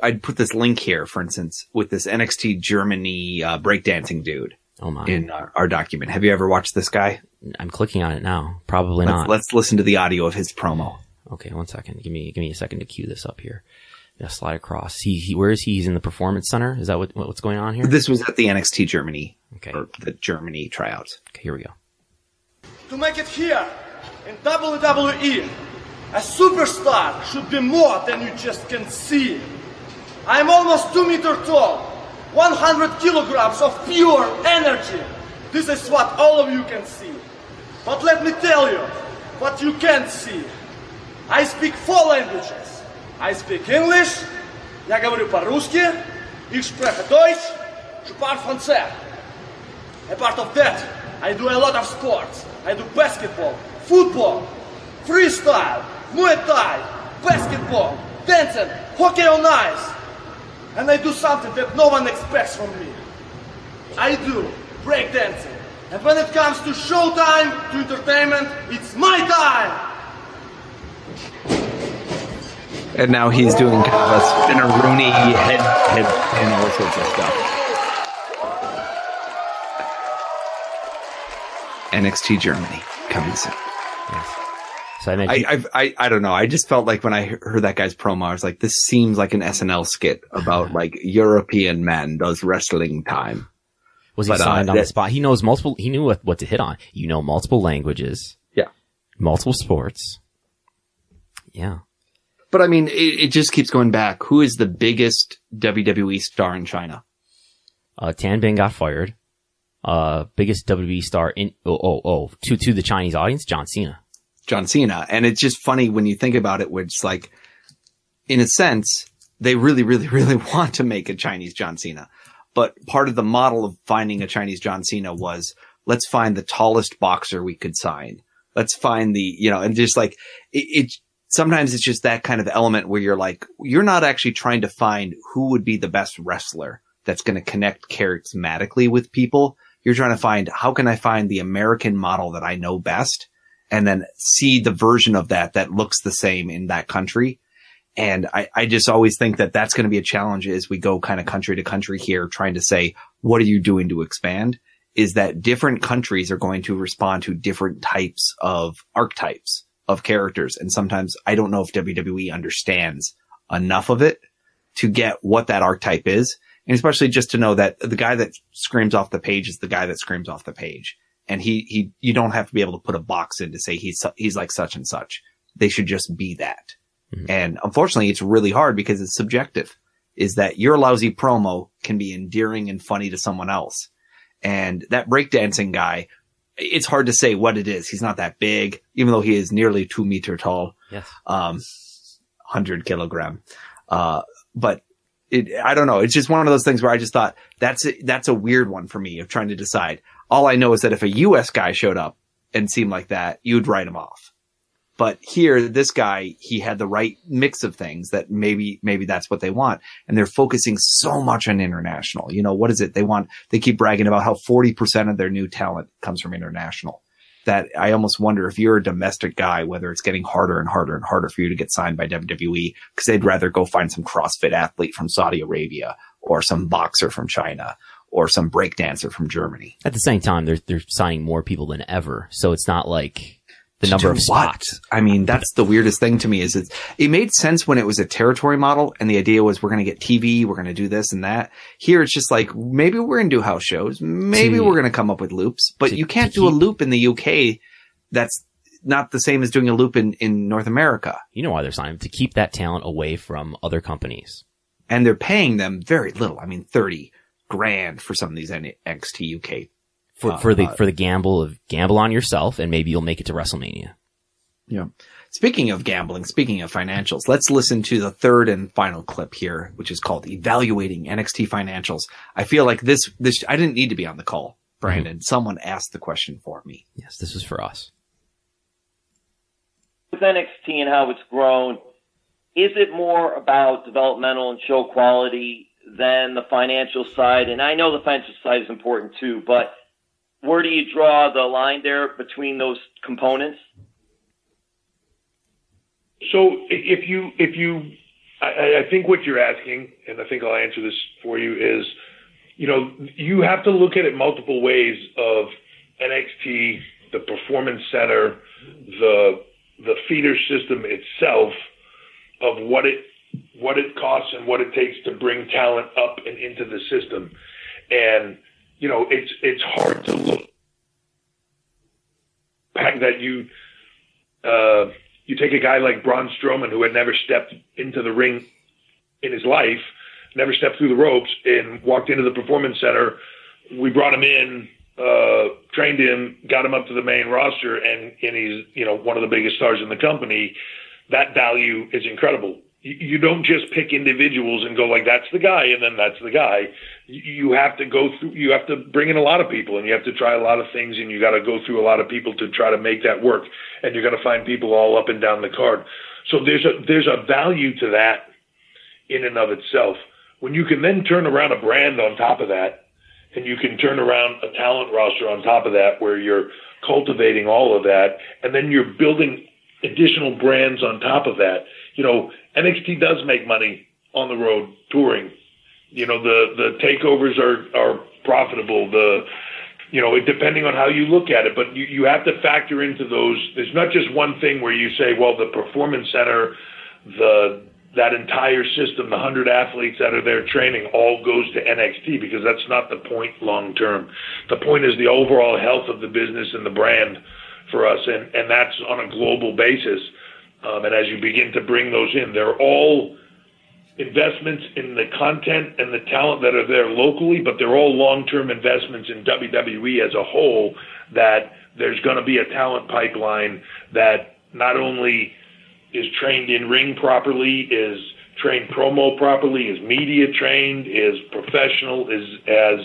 I'd put this link here, for instance, with this NXT Germany, uh, breakdancing dude Oh my. in our, our document. Have you ever watched this guy? I'm clicking on it now. Probably Let's, not. let's listen to the audio of his promo. Okay, one second. Give me give me a second to cue this up here. Yeah, slide across. He, he where is he? He's in the performance center. Is that what what's going on here? This was at the NXT Germany, Okay. or the Germany tryouts. Okay, here we go. To make it here in WWE, a superstar should be more than you just can see. I'm almost two meter tall, 100 kilograms of pure energy. This is what all of you can see. But let me tell you what you can't see. I speak four languages. I speak English, я говорю по-русски, ich spreche Deutsch, je parle français. Apart of that, I do a lot of sports. I do basketball, football, freestyle, Muay Thai, basketball, dancing, hockey on ice. and I do something that no one expects from me. I do breakdancing. And when it comes to showtime, to entertainment, it's my time! And now he's doing kind of a spinneroonie head, head, and all sorts of stuff. NXT Germany coming soon. Yes. So I I, I, I don't know. I just felt like when I heard that guy's promo, I was like, this seems like an SNL skit about like European man does wrestling time. was he but, uh, signed on the spot? He knows multiple. He knew what, what to hit on. You know multiple languages, Yeah. multiple sports. Yeah. But I mean, it, it just keeps going back. Who is the biggest WWE star in China? Uh, Tian Bing got fired. Uh, biggest WWE star in, oh, oh, oh, to, to the Chinese audience, John Cena. John Cena. And it's just funny when you think about it, which like, in a sense, they really, really, really want to make a Chinese John Cena. But part of the model of finding a Chinese John Cena was let's find the tallest boxer we could sign. Let's find the, you know, and just like it, it sometimes it's just that kind of element where you're like, you're not actually trying to find who would be the best wrestler that's going to connect charismatically with people. You're trying to find how can I find the American model that I know best and then see the version of that that looks the same in that country. And I, I just always think that that's going to be a challenge as we go kind of country to country here, trying to say, what are you doing to expand? Is that different countries are going to respond to different types of archetypes of characters. And sometimes I don't know if WWE understands enough of it to get what that archetype is. And especially just to know that the guy that screams off the page is the guy that screams off the page. And he, he, you don't have to be able to put a box in to say he's, he's like such and such. They should just be that. And unfortunately, it's really hard because it's subjective is that your lousy promo can be endearing and funny to someone else. And that breakdancing guy, it's hard to say what it is. He's not that big, even though he is nearly two meter tall Yes. um, 100 kilogram. Uh, but it, I don't know. It's just one of those things where I just thought that's, a, that's a weird one for me of trying to decide. All I know is that if a U.S. guy showed up and seemed like that, you'd write him off. But here, this guy, he had the right mix of things that maybe, maybe that's what they want. And they're focusing so much on international. You know, what is it? They want, they keep bragging about how 40% of their new talent comes from international. That I almost wonder if you're a domestic guy, whether it's getting harder and harder and harder for you to get signed by WWE because they'd rather go find some CrossFit athlete from Saudi Arabia or some boxer from China or some breakdancer from Germany. At the same time, they're they're signing more people than ever, so it's not like the number of spots. what? I mean, that's the weirdest thing to me is it, it made sense when it was a territory model and the idea was we're going to get TV, we're going to do this and that. Here it's just like, maybe we're going to do house shows. Maybe To- we're going to come up with loops, but to- you can't do a loop in the UK. That's not the same as doing a loop in, in North America. You know why they're signing to keep that talent away from other companies. And they're paying them very little. I mean, 30 grand for some of these NXT UK. For, Uh, for the uh, for the gamble of gamble on yourself and maybe you'll make it to WrestleMania. Yeah. Speaking of gambling, speaking of financials, let's listen to the third and final clip here, which is called evaluating NXT financials. I feel like this, this, I didn't need to be on the call, Brandon. Someone asked the question for me. Yes, this is for us. with NXT and how it's grown, is it more about developmental and show quality than the financial side? And I know the financial side is important too, but where do you draw the line there between those components? So if you if you, I- I, think what you're asking, and I think I'll answer this for you is, you know, you have to look at it multiple ways of NXT, the performance center, the the feeder system itself, of what it what it costs and what it takes to bring talent up and into the system, and you know, it's it's hard to look back that you. Uh, you take a guy like Braun Strowman who had never stepped into the ring in his life, never stepped through the ropes, and walked into the performance center. We brought him in, uh, trained him, got him up to the main roster, and, and he's you know one of the biggest stars in the company. That value is incredible. You, don't just pick individuals and go like that's the guy, and then that's the guy. You have to go through. You have to bring in a lot of people, and you have to try a lot of things, and you got to go through a lot of people to try to make that work. And you're going to find people all up and down the card. So there's a there's a value to that in and of itself. When you can then turn around a brand on top of that, and you can turn around a talent roster on top of that, where you're cultivating all of that, and then you're building additional brands on top of that. You know, NXT does make money on the road touring. You know, the the takeovers are are profitable. The you know, it, depending on how you look at it, but you, you have to factor into those. There's not just one thing where you say, well, the performance center, the that entire system, the hundred athletes that are there training, all goes to NXT because that's not the point long term. The point is the overall health of the business and the brand for us, and and that's on a global basis. Um, and as you begin to bring those in, they're all investments in the content and the talent that are there locally, but they're all long-term investments in WWE as a whole that there's going to be a talent pipeline that not only is trained in ring properly, is trained promo properly, is media trained, is professional, is as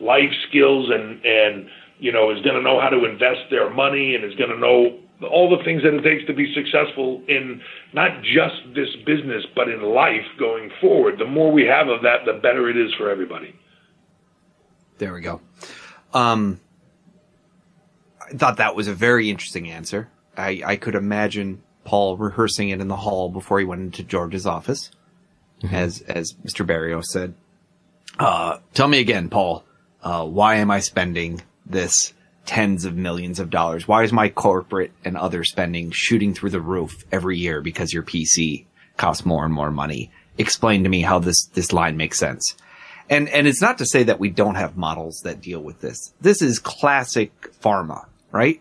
life skills and and you know is going to know how to invest their money and is going to know all the things that it takes to be successful in not just this business but in life going forward. The more we have of that, the better it is for everybody. There we go. Um, I thought that was a very interesting answer. I, I could imagine Paul rehearsing it in the hall before he went into George's office, as as Mr. Barrios said. Uh, tell me again, Paul. Uh, why am I spending this tens of millions of dollars? Why is my corporate and other spending shooting through the roof every year because your PC costs more and more money? Explain to me how this this line makes sense. And and it's not to say that we don't have models that deal with this. This is classic pharma, right?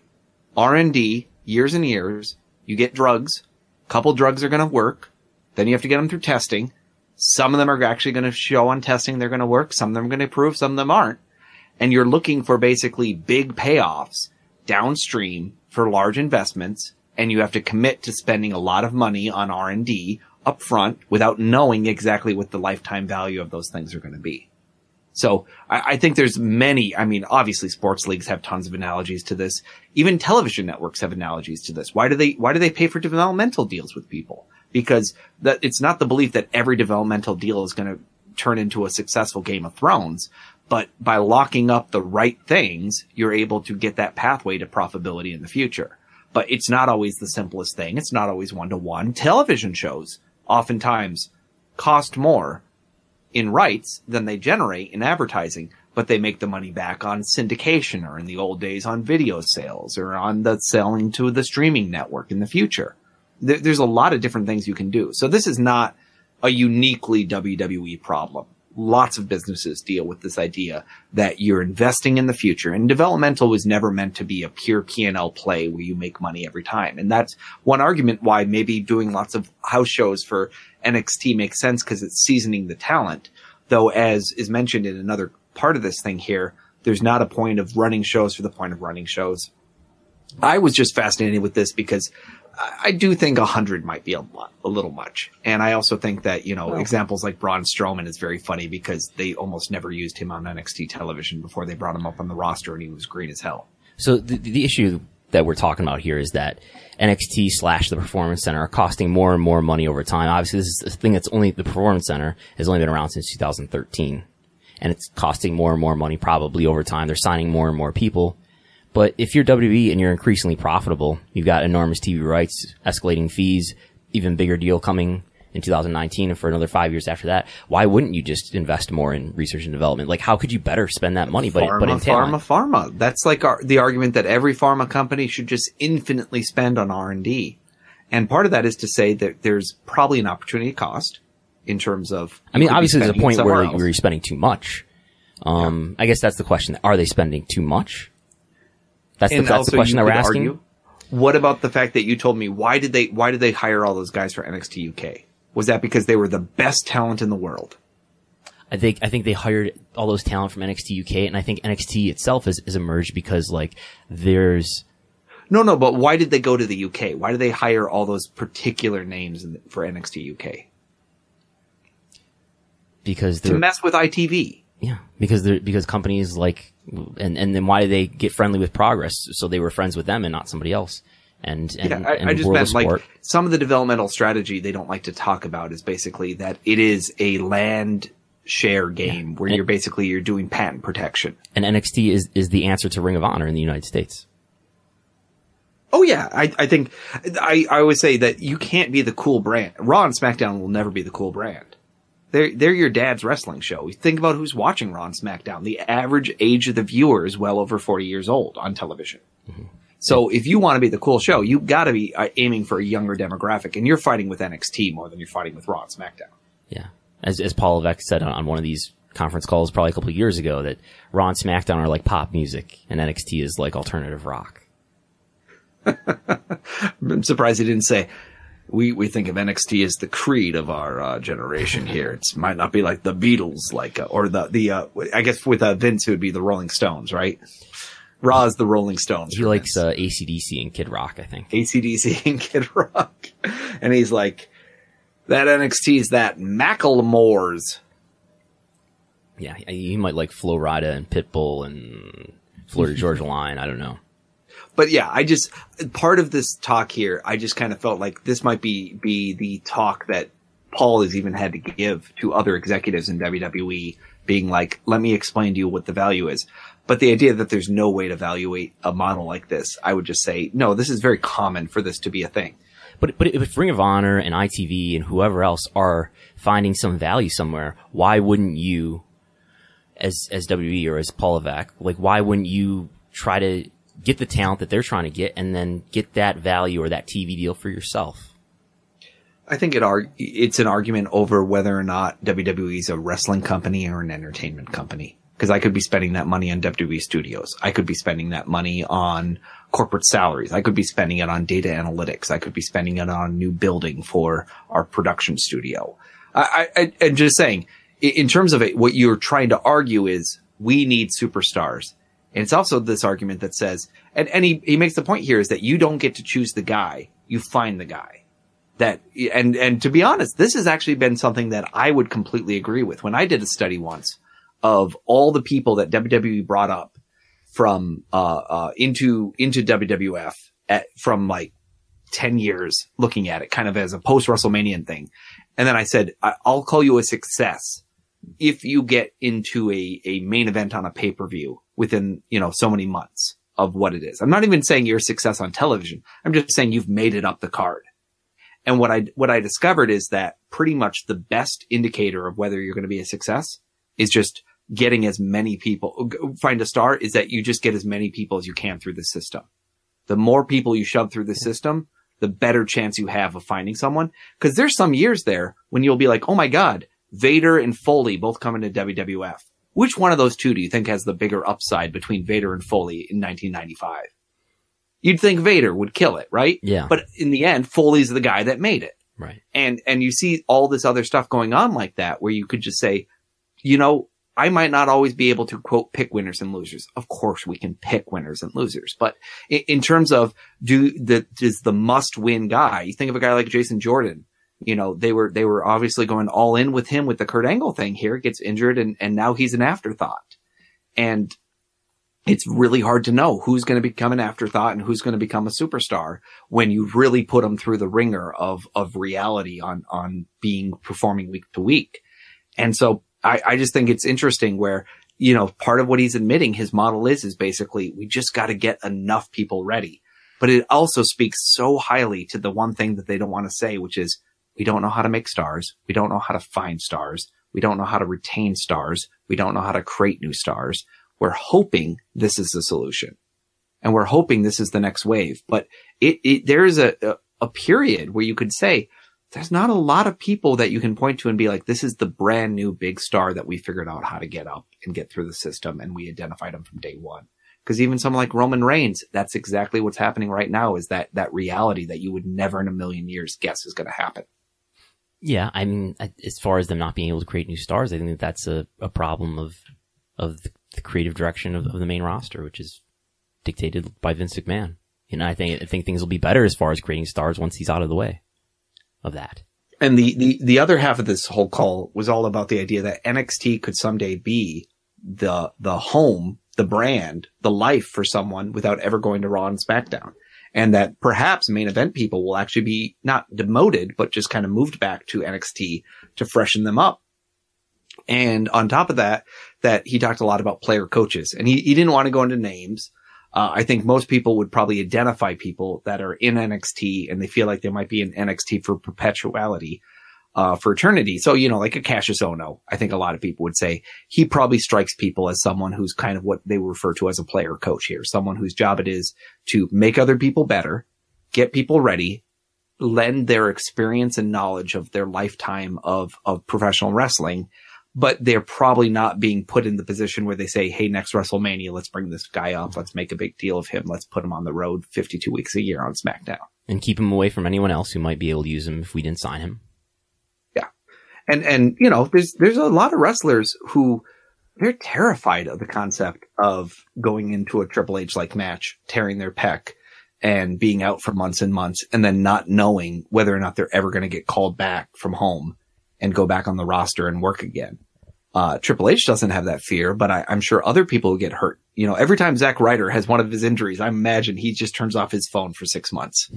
R&D, years and years. You get drugs. Couple drugs are going to work. Then you have to get them through testing. Some of them are actually going to show on testing they're going to work. Some of them are going to prove. Some of them aren't. And you're looking for basically big payoffs downstream for large investments. And you have to commit to spending a lot of money on R&D upfront without knowing exactly what the lifetime value of those things are going to be. So I, I, think there's many, I mean, obviously sports leagues have tons of analogies to this. Even television networks have analogies to this. Why do they, why do they pay for developmental deals with people? Because that it's not the belief that every developmental deal is going to turn into a successful Game of Thrones, but by locking up the right things, you're able to get that pathway to profitability in the future. But it's not always the simplest thing. It's not always one to one. Television shows oftentimes cost more in rights than they generate in advertising, but they make the money back on syndication or in the old days on video sales or on the selling to the streaming network in the future. there's a lot of different things you can do. So this is not a uniquely WWE problem. Lots of businesses deal with this idea that you're investing in the future and developmental was never meant to be a pure P&L play where you make money every time. And that's one argument why maybe doing lots of house shows for NXT makes sense because it's seasoning the talent. Though, as is mentioned in another part of this thing here, there's not a point of running shows for the point of running shows. I was just fascinated with this because I do think a hundred might be a lot, a little much. And I also think that, you know, well, examples like Braun Strowman is very funny because they almost never used him on NXT television before they brought him up on the roster and he was green as hell. So the, the issue that we're talking about here is that NXT slash the Performance Center are costing more and more money over time. Obviously, this is a thing that's only the Performance Center has only been around since 2013, and it's costing more and more money probably over time. They're signing more and more people. But if you're WWE and you're increasingly profitable, you've got enormous TV rights, escalating fees, even bigger deal coming in 2019 and for another five years after that, why wouldn't you just invest more in research and development? Like, how could you better spend that money? But, pharma, but in talent? pharma, pharma. That's like our, the argument that every pharma company should just infinitely spend on R and D. And part of that is to say that there's probably an opportunity cost in terms of. I mean, obviously, there's a point where you're spending too much. Um, yeah. I guess that's the question. Are they spending too much? That's the, that's the question that we're asking. Argue, what about the fact that you told me why did they why did they hire all those guys for NXT UK? Was that because they were the best talent in the world? I think I think they hired all those talent from NXT UK, and I think NXT itself has, has emerged because like there's no no, but why did they go to the UK? Why did they hire all those particular names the, for NXT UK? Because to mess with ITV. Yeah, because they're because companies like and and then why do they get friendly with Progress? So they were friends with them and not somebody else. And, and, yeah, I, and I just meant like some of the developmental strategy they don't like to talk about is basically that it is a land share game yeah. where and you're basically you're doing patent protection. And NXT is is the answer to Ring of Honor in the United States. Oh yeah, I, I think I, I always say that you can't be the cool brand. Raw and SmackDown will never be the cool brand. They're they're your dad's wrestling show. Think about who's watching Raw and SmackDown. The average age of the viewer is well over forty years old on television. Mm-hmm. So if you want to be the cool show, you got to be uh, aiming for a younger demographic, and you're fighting with NXT more than you're fighting with Raw and SmackDown. Yeah, as as Paul Levesque said on, on one of these conference calls probably a couple of years ago, that Raw and SmackDown are like pop music, and NXT is like alternative rock. I'm surprised he didn't say we, we think of NXT as the creed of our uh, generation here. It might not be like the Beatles, like uh, or the the uh, I guess with uh, Vince it would be the Rolling Stones, right? Raw is the Rolling Stones. He likes uh, ACDC and Kid Rock, I think. ACDC and Kid Rock. And he's like, that NXT is that Macklemore's. Yeah, he might like Flo Rida and Pitbull and Florida Georgia Line. I don't know. But yeah, I just, part of this talk here, I just kind of felt like this might be, be the talk that Paul has even had to give to other executives in WWE being like, let me explain to you what the value is. But the idea that there's no way to evaluate a model like this, I would just say, no, this is very common for this to be a thing. But, but if Ring of Honor and ITV and whoever else are finding some value somewhere, why wouldn't you, as, as WWE or as Paul Levesque, like, why wouldn't you try to get the talent that they're trying to get and then get that value or that TV deal for yourself? I think it it's an argument over whether or not WWE is a wrestling company or an entertainment company because I could be spending that money on WWE studios. I could be spending that money on corporate salaries. I could be spending it on data analytics. I could be spending it on new building for our production studio. I, and just saying, in terms of it, what you're trying to argue is we need superstars. And it's also this argument that says, and, and he, he makes the point here is that you don't get to choose the guy. You find the guy that, and, and to be honest, this has actually been something that I would completely agree with. When I did a study once of all the people that WWE brought up from, uh, uh, into, into WWF at, from like 10 years looking at it kind of as a post WrestleMania thing. And then I said, I'll call you a success if you get into a, a main event on a pay per view within, you know, so many months of what it is. I'm not even saying you're a success on television. I'm just saying you've made it up the card. And what I, what I discovered is that pretty much the best indicator of whether you're going to be a success is just getting as many people, find a star is that you just get as many people as you can through the system. The more people you shove through the system, the better chance you have of finding someone. Cause there's some years there when you'll be like, Oh my God, Vader and Foley both coming to WWF. Which one of those two do you think has the bigger upside between Vader and Foley in 1995? You'd think Vader would kill it, right? Yeah. But in the end, Foley's the guy that made it. Right. And, and you see all this other stuff going on like that where you could just say, you know, I might not always be able to quote pick winners and losers. Of course we can pick winners and losers, but in, in terms of do the, does the must win guy, you think of a guy like Jason Jordan, you know, they were, they were obviously going all in with him with the Kurt Angle thing here, gets injured and, and now he's an afterthought. And it's really hard to know who's going to become an afterthought and who's going to become a superstar when you really put them through the ringer of, of reality on, on being performing week to week. And so I, I just think it's interesting where, you know, part of what he's admitting his model is, is basically we just got to get enough people ready. But it also speaks so highly to the one thing that they don't want to say, which is we don't know how to make stars. We don't know how to find stars. We don't know how to retain stars. We don't know how to create new stars. We're hoping this is the solution and we're hoping this is the next wave. But it, it there is a, a, a period where you could say there's not a lot of people that you can point to and be like, this is the brand new big star that we figured out how to get up and get through the system. And we identified them from day one. Cause even someone like Roman Reigns, that's exactly what's happening right now is that, that reality that you would never in a million years guess is going to happen. Yeah, I mean, as far as them not being able to create new stars, I think that that's a, a problem of of the, creative direction of, of, the main roster, which is dictated by Vince McMahon. Know, I think I think things will be better as far as creating stars once he's out of the way of that. And the the the other half of this whole call was all about the idea that NXT could someday be the the home, the brand, the life for someone without ever going to Raw and SmackDown and that perhaps main event people will actually be not demoted, but just kind of moved back to NXT to freshen them up. And on top of that, that he talked a lot about player coaches and he, he didn't want to go into names. Uh, I think most people would probably identify people that are in NXT and they feel like they might be in NXT for perpetuality, uh, for eternity. So, you know, like a Kassius Ohno, I think a lot of people would say he probably strikes people as someone who's kind of what they refer to as a player coach here, someone whose job it is to make other people better, get people ready, lend their experience and knowledge of their lifetime of, of professional wrestling. But they're probably not being put in the position where they say, Hey, next WrestleMania, let's bring this guy up. Let's make a big deal of him. Let's put him on the road 52 weeks a year on SmackDown and keep him away from anyone else who might be able to use him if we didn't sign him. And, and, you know, there's, there's a lot of wrestlers who they're terrified of the concept of going into a Triple H like match, tearing their pec and being out for months and months and then not knowing whether or not they're ever going to get called back from home and go back on the roster and work again. Uh, Triple H doesn't have that fear, but I, am sure other people get hurt. You know, every time Zack Ryder has one of his injuries, I imagine he just turns off his phone for six months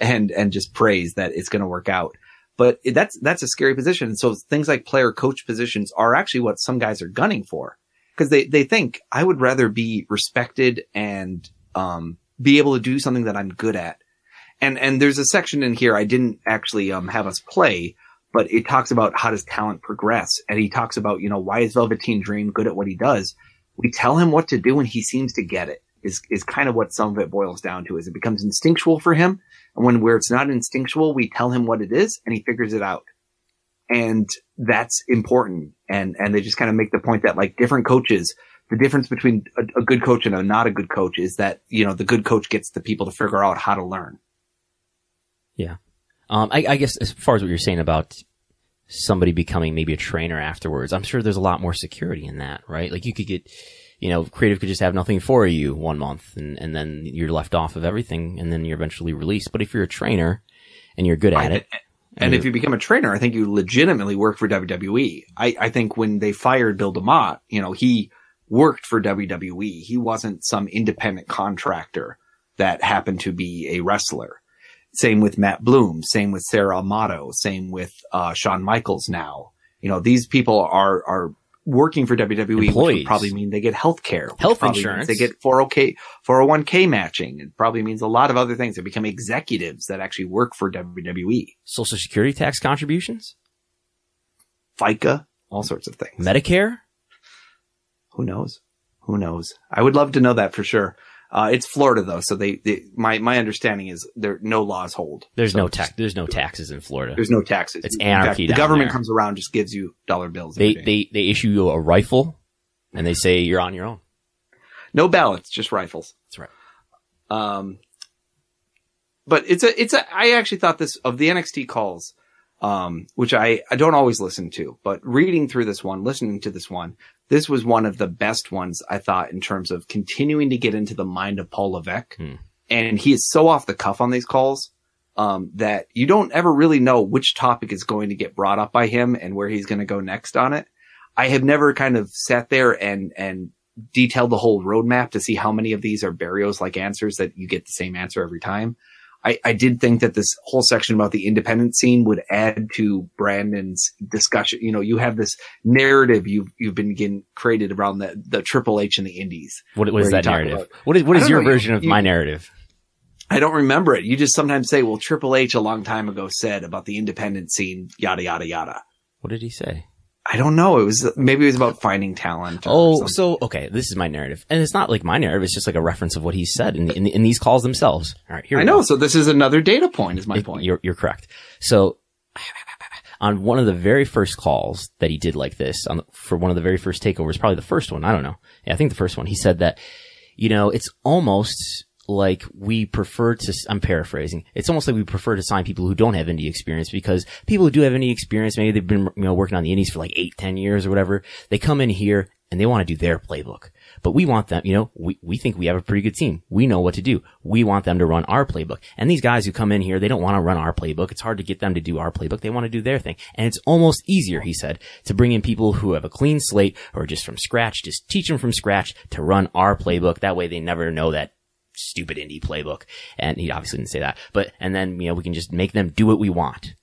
and, and just prays that it's going to work out but that's that's a scary position. So things like player coach positions are actually what some guys are gunning for because they they think I would rather be respected and um, be able to do something that I'm good at. And and there's a section in here I didn't actually um, have us play, but it talks about how does talent progress, and he talks about you know why is Velveteen Dream good at what he does. We tell him what to do, and he seems to get it. Is is kind of what some of it boils down to. Is it becomes instinctual for him, and when where it's not instinctual, we tell him what it is and he figures it out. And that's important. And, and they just kind of make the point that like different coaches, the difference between a, a good coach and a not a good coach is that, you know, the good coach gets the people to figure out how to learn. Yeah. Um, I, I guess as far as what you're saying about somebody becoming maybe a trainer afterwards, I'm sure there's a lot more security in that, right? Like you could get, you know, creative could just have nothing for you one month and, and then you're left off of everything and then you're eventually released. But if you're a trainer and you're good at it, And Yeah. if you become a trainer, I think you legitimately work for WWE. I, I think when they fired Bill DeMott, you know, he worked for WWE. He wasn't some independent contractor that happened to be a wrestler. Same with Matt Bloom. Same with Sara Amato. Same with uh, Shawn Michaels. Now, you know, these people are are working for WWE, which would probably mean they get health care, Health insurance. They get 401k 401k matching. It probably means a lot of other things. They become executives that actually work for. WWE. Social Security tax contributions, FICA, all sorts of things. Medicare. Who knows? Who knows? I would love to know that for sure. Uh, it's Florida though, so they, they my my understanding is there no laws hold. There's So no tax. There's no taxes in Florida. There's no taxes. It's In fact, anarchy the government there. comes around, just gives you dollar bills. They they they issue you a rifle, and they say you're on your own. no ballots, just rifles. That's right. Um, but it's a, it's a, I actually thought this of the NXT calls, um, which I, I don't always listen to, but reading through this one, listening to this one, this was one of the best ones I thought in terms of continuing to get into the mind of Paul Levesque. Hmm. And he is so off the cuff on these calls, um, that you don't ever really know which topic is going to get brought up by him and where he's going to go next on it. I have never kind of sat there and, and detailed the whole roadmap to see how many of these are Barrios like answers that you get the same answer every time. I, I did think that this whole section about the independent scene would add to Brandon's discussion. You know, you have this narrative you've you've been getting created around the the Triple H and the Indies. What, what Where is you that narrative? about- what is what is your know, you- version of you- my narrative? I don't remember it. You just sometimes say, "Well, Triple H a long time ago said about the independent scene, yada yada yada." What did he say? I don't know. It was maybe it was about finding talent. or Oh, so okay, this is my narrative, and it's not like my narrative. It's just like a reference of what he said in in, in these calls themselves. All right, here I know. go. So this is another data point. Is my It- point. You're, you're correct. So on one of the very first calls that he did like this on the, for one of the very first takeovers, probably the first one. I don't know. Yeah, I think the first one. He said that, you know, it's almost like we prefer to, I'm paraphrasing. It's almost like we prefer to sign people who don't have indie experience because people who do have indie experience, maybe they've been, you know, working on the indies for like eight, ten years or whatever. They come in here and they want to do their playbook. But we want them, you know, we, we think we have a pretty good team. We know what to do. We want them to run our playbook. And these guys who come in here, they don't want to run our playbook. It's hard to get them to do our playbook. They want to do their thing. And it's almost easier, he said, to bring in people who have a clean slate or just from scratch, just teach them from scratch to run our playbook. That way they never know that stupid indie playbook. And he obviously didn't say that, but, and then, you know, we can just make them do what we want.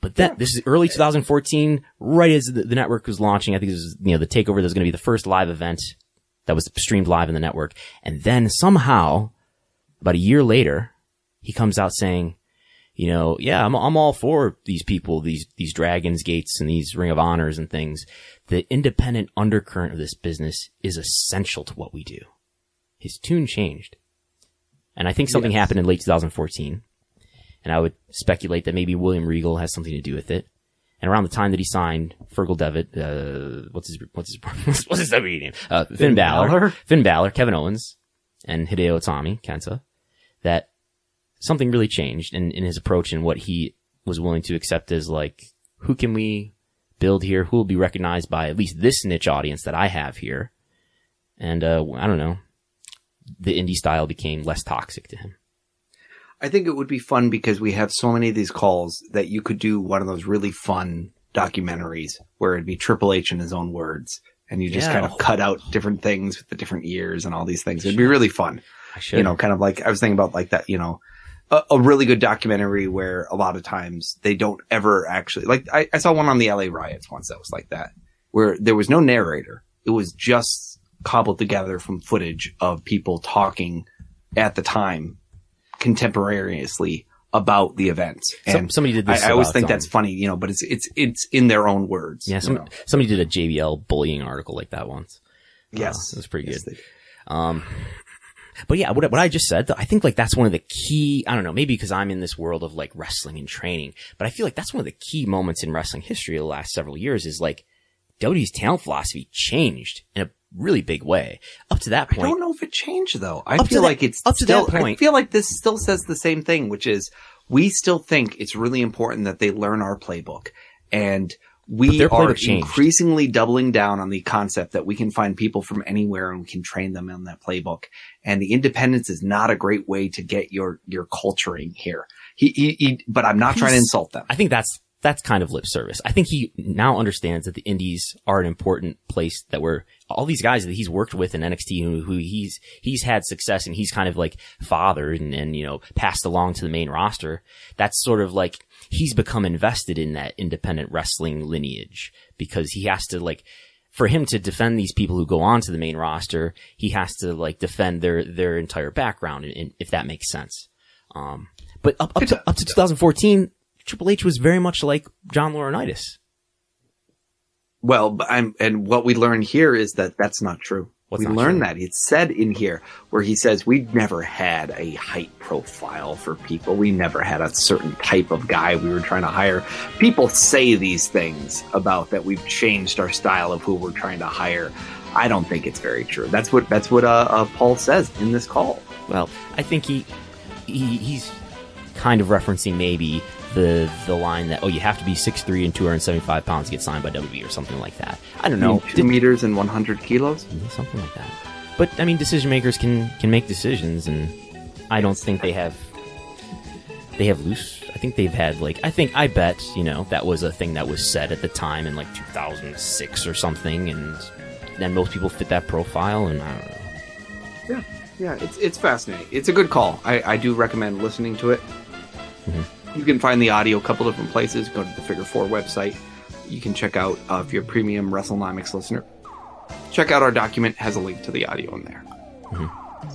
But that, this is early 2014, right as the, the network was launching. I think this was, you know, the takeover that was going to be the first live event that was streamed live in the network. And then somehow, about a year later, he comes out saying, you know, yeah, I'm, I'm all for these people, these, these Dragons Gates and these Ring of Honors and things. The independent undercurrent of this business is essential to what we do. His tune changed. And I think something Yes. happened in late 2014. And I would speculate that maybe William Regal has something to do with it. And around the time that he signed Fergal Devitt, uh, what's his, what's his, what's his WWE name? Uh, Finn, Finn Balor, Balor? Finn Balor, Kevin Owens, and Hideo Itami, Kenta, that something really changed in, in his approach and what he was willing to accept as like, who can we build here? Who will be recognized by at least this niche audience that I have here? And, uh, I don't know. The indie style became less toxic to him. I think it would be fun because we have so many of these calls that you could do one of those really fun documentaries where it'd be Triple H in his own words and you just Yeah. kind of cut out different things with the different years and all these things. It'd be really fun. I should. You know, kind of like I was thinking about like that, you know, a, a really good documentary where a lot of times they don't ever actually like I, I saw one on the LA riots once that was like that, where there was no narrator. It was just cobbled together from footage of people talking at the time contemporaneously about the events. Some- And somebody did this. I, I always think um, that's funny, you know, but it's it's it's in their own words. Yeah, you know? somebody did a JBL bullying article like that once. yes, it was pretty Yes, good. they- Um, but yeah, what, what I just said, I think like that's one of the key, I don't know, maybe because I'm in this world of like wrestling and training, but I feel like that's one of the key moments in wrestling history of the last several years is like WWE's talent philosophy changed in a really big way. Up to that point, I don't know if it changed though. I feel that- like it's up to still, that point- I feel like this still says the same thing, which is we still think it's really important that they learn our playbook and we are increasingly doubling down on the concept that we can find people from anywhere and we can train them in that playbook. And the independents is not a great way to get your, your culturing here. He, he, he but I'm not trying to insult them. I think that's that's kind of lip service. I think he now understands that the Indies are an important place that where all these guys that he's worked with in NXT who, who he's he's had success and he's kind of like fathered and, and you know passed along to the main roster. That's sort of like he's become invested in that independent wrestling lineage because he has to like for him to defend these people who go on to the main roster, he has to like defend their their entire background, and if that makes sense. Um, but up, up to up to 2014, Triple H was very much like John Laurinaitis. Well, I'm, and what we learn here is that that's not true. What's we not learned true? that it's said in here where he says we never had a height profile for people. We never had a certain type of guy we were trying to hire. People say these things about that we've changed our style of who we're trying to hire. I don't think it's very true. That's what that's what uh, uh, Paul says in this call. Well, I think he, he he's kind of referencing maybe the the line that oh you have to be 6'3 and 275 pounds to get signed by WWE or something like that. I don't know. two meters and 100 kilos. Something like that. But I mean, decision makers can can make decisions, and I don't think they have they have loose. I think they've had like I think I bet you know that was a thing that was said at the time in like 2006 or something, and then most people fit that profile, and I don't know. Yeah, yeah, it's it's fascinating. It's a good call. I, I do recommend listening to it. Mm-hmm. You can find the audio a couple different places. Go to the Figure Four website. You can check out uh, if you're a premium WrestleNomics listener. Check out our document; has a link to the audio in there.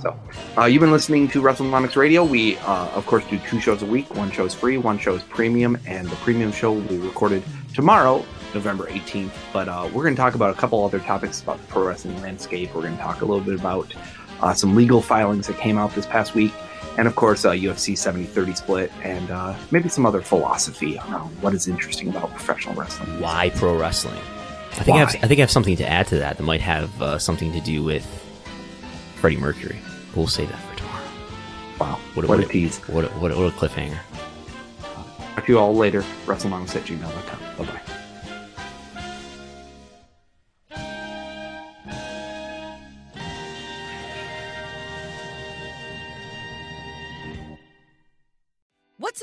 So, uh, you've been listening to WrestleNomics Radio. We, uh, of course, do two shows a week. One show's free, one show's premium, and the premium show will be recorded tomorrow, November 18th. But uh, we're going to talk about a couple other topics about the pro wrestling landscape. We're going to talk a little bit about uh, some legal filings that came out this past week, and of course, uh, UFC 70-30 split, and uh, maybe some other philosophy on uh, what is interesting about professional wrestling. Why pro wrestling? I think I, have, I think I have something to add to that that might have uh, something to do with Freddie Mercury. We'll save that for tomorrow. Wow, What, what, what a tease. What a, what a, what a cliffhanger. Talk to you all later. WrestleNomics at gmail.com. Bye-bye. What's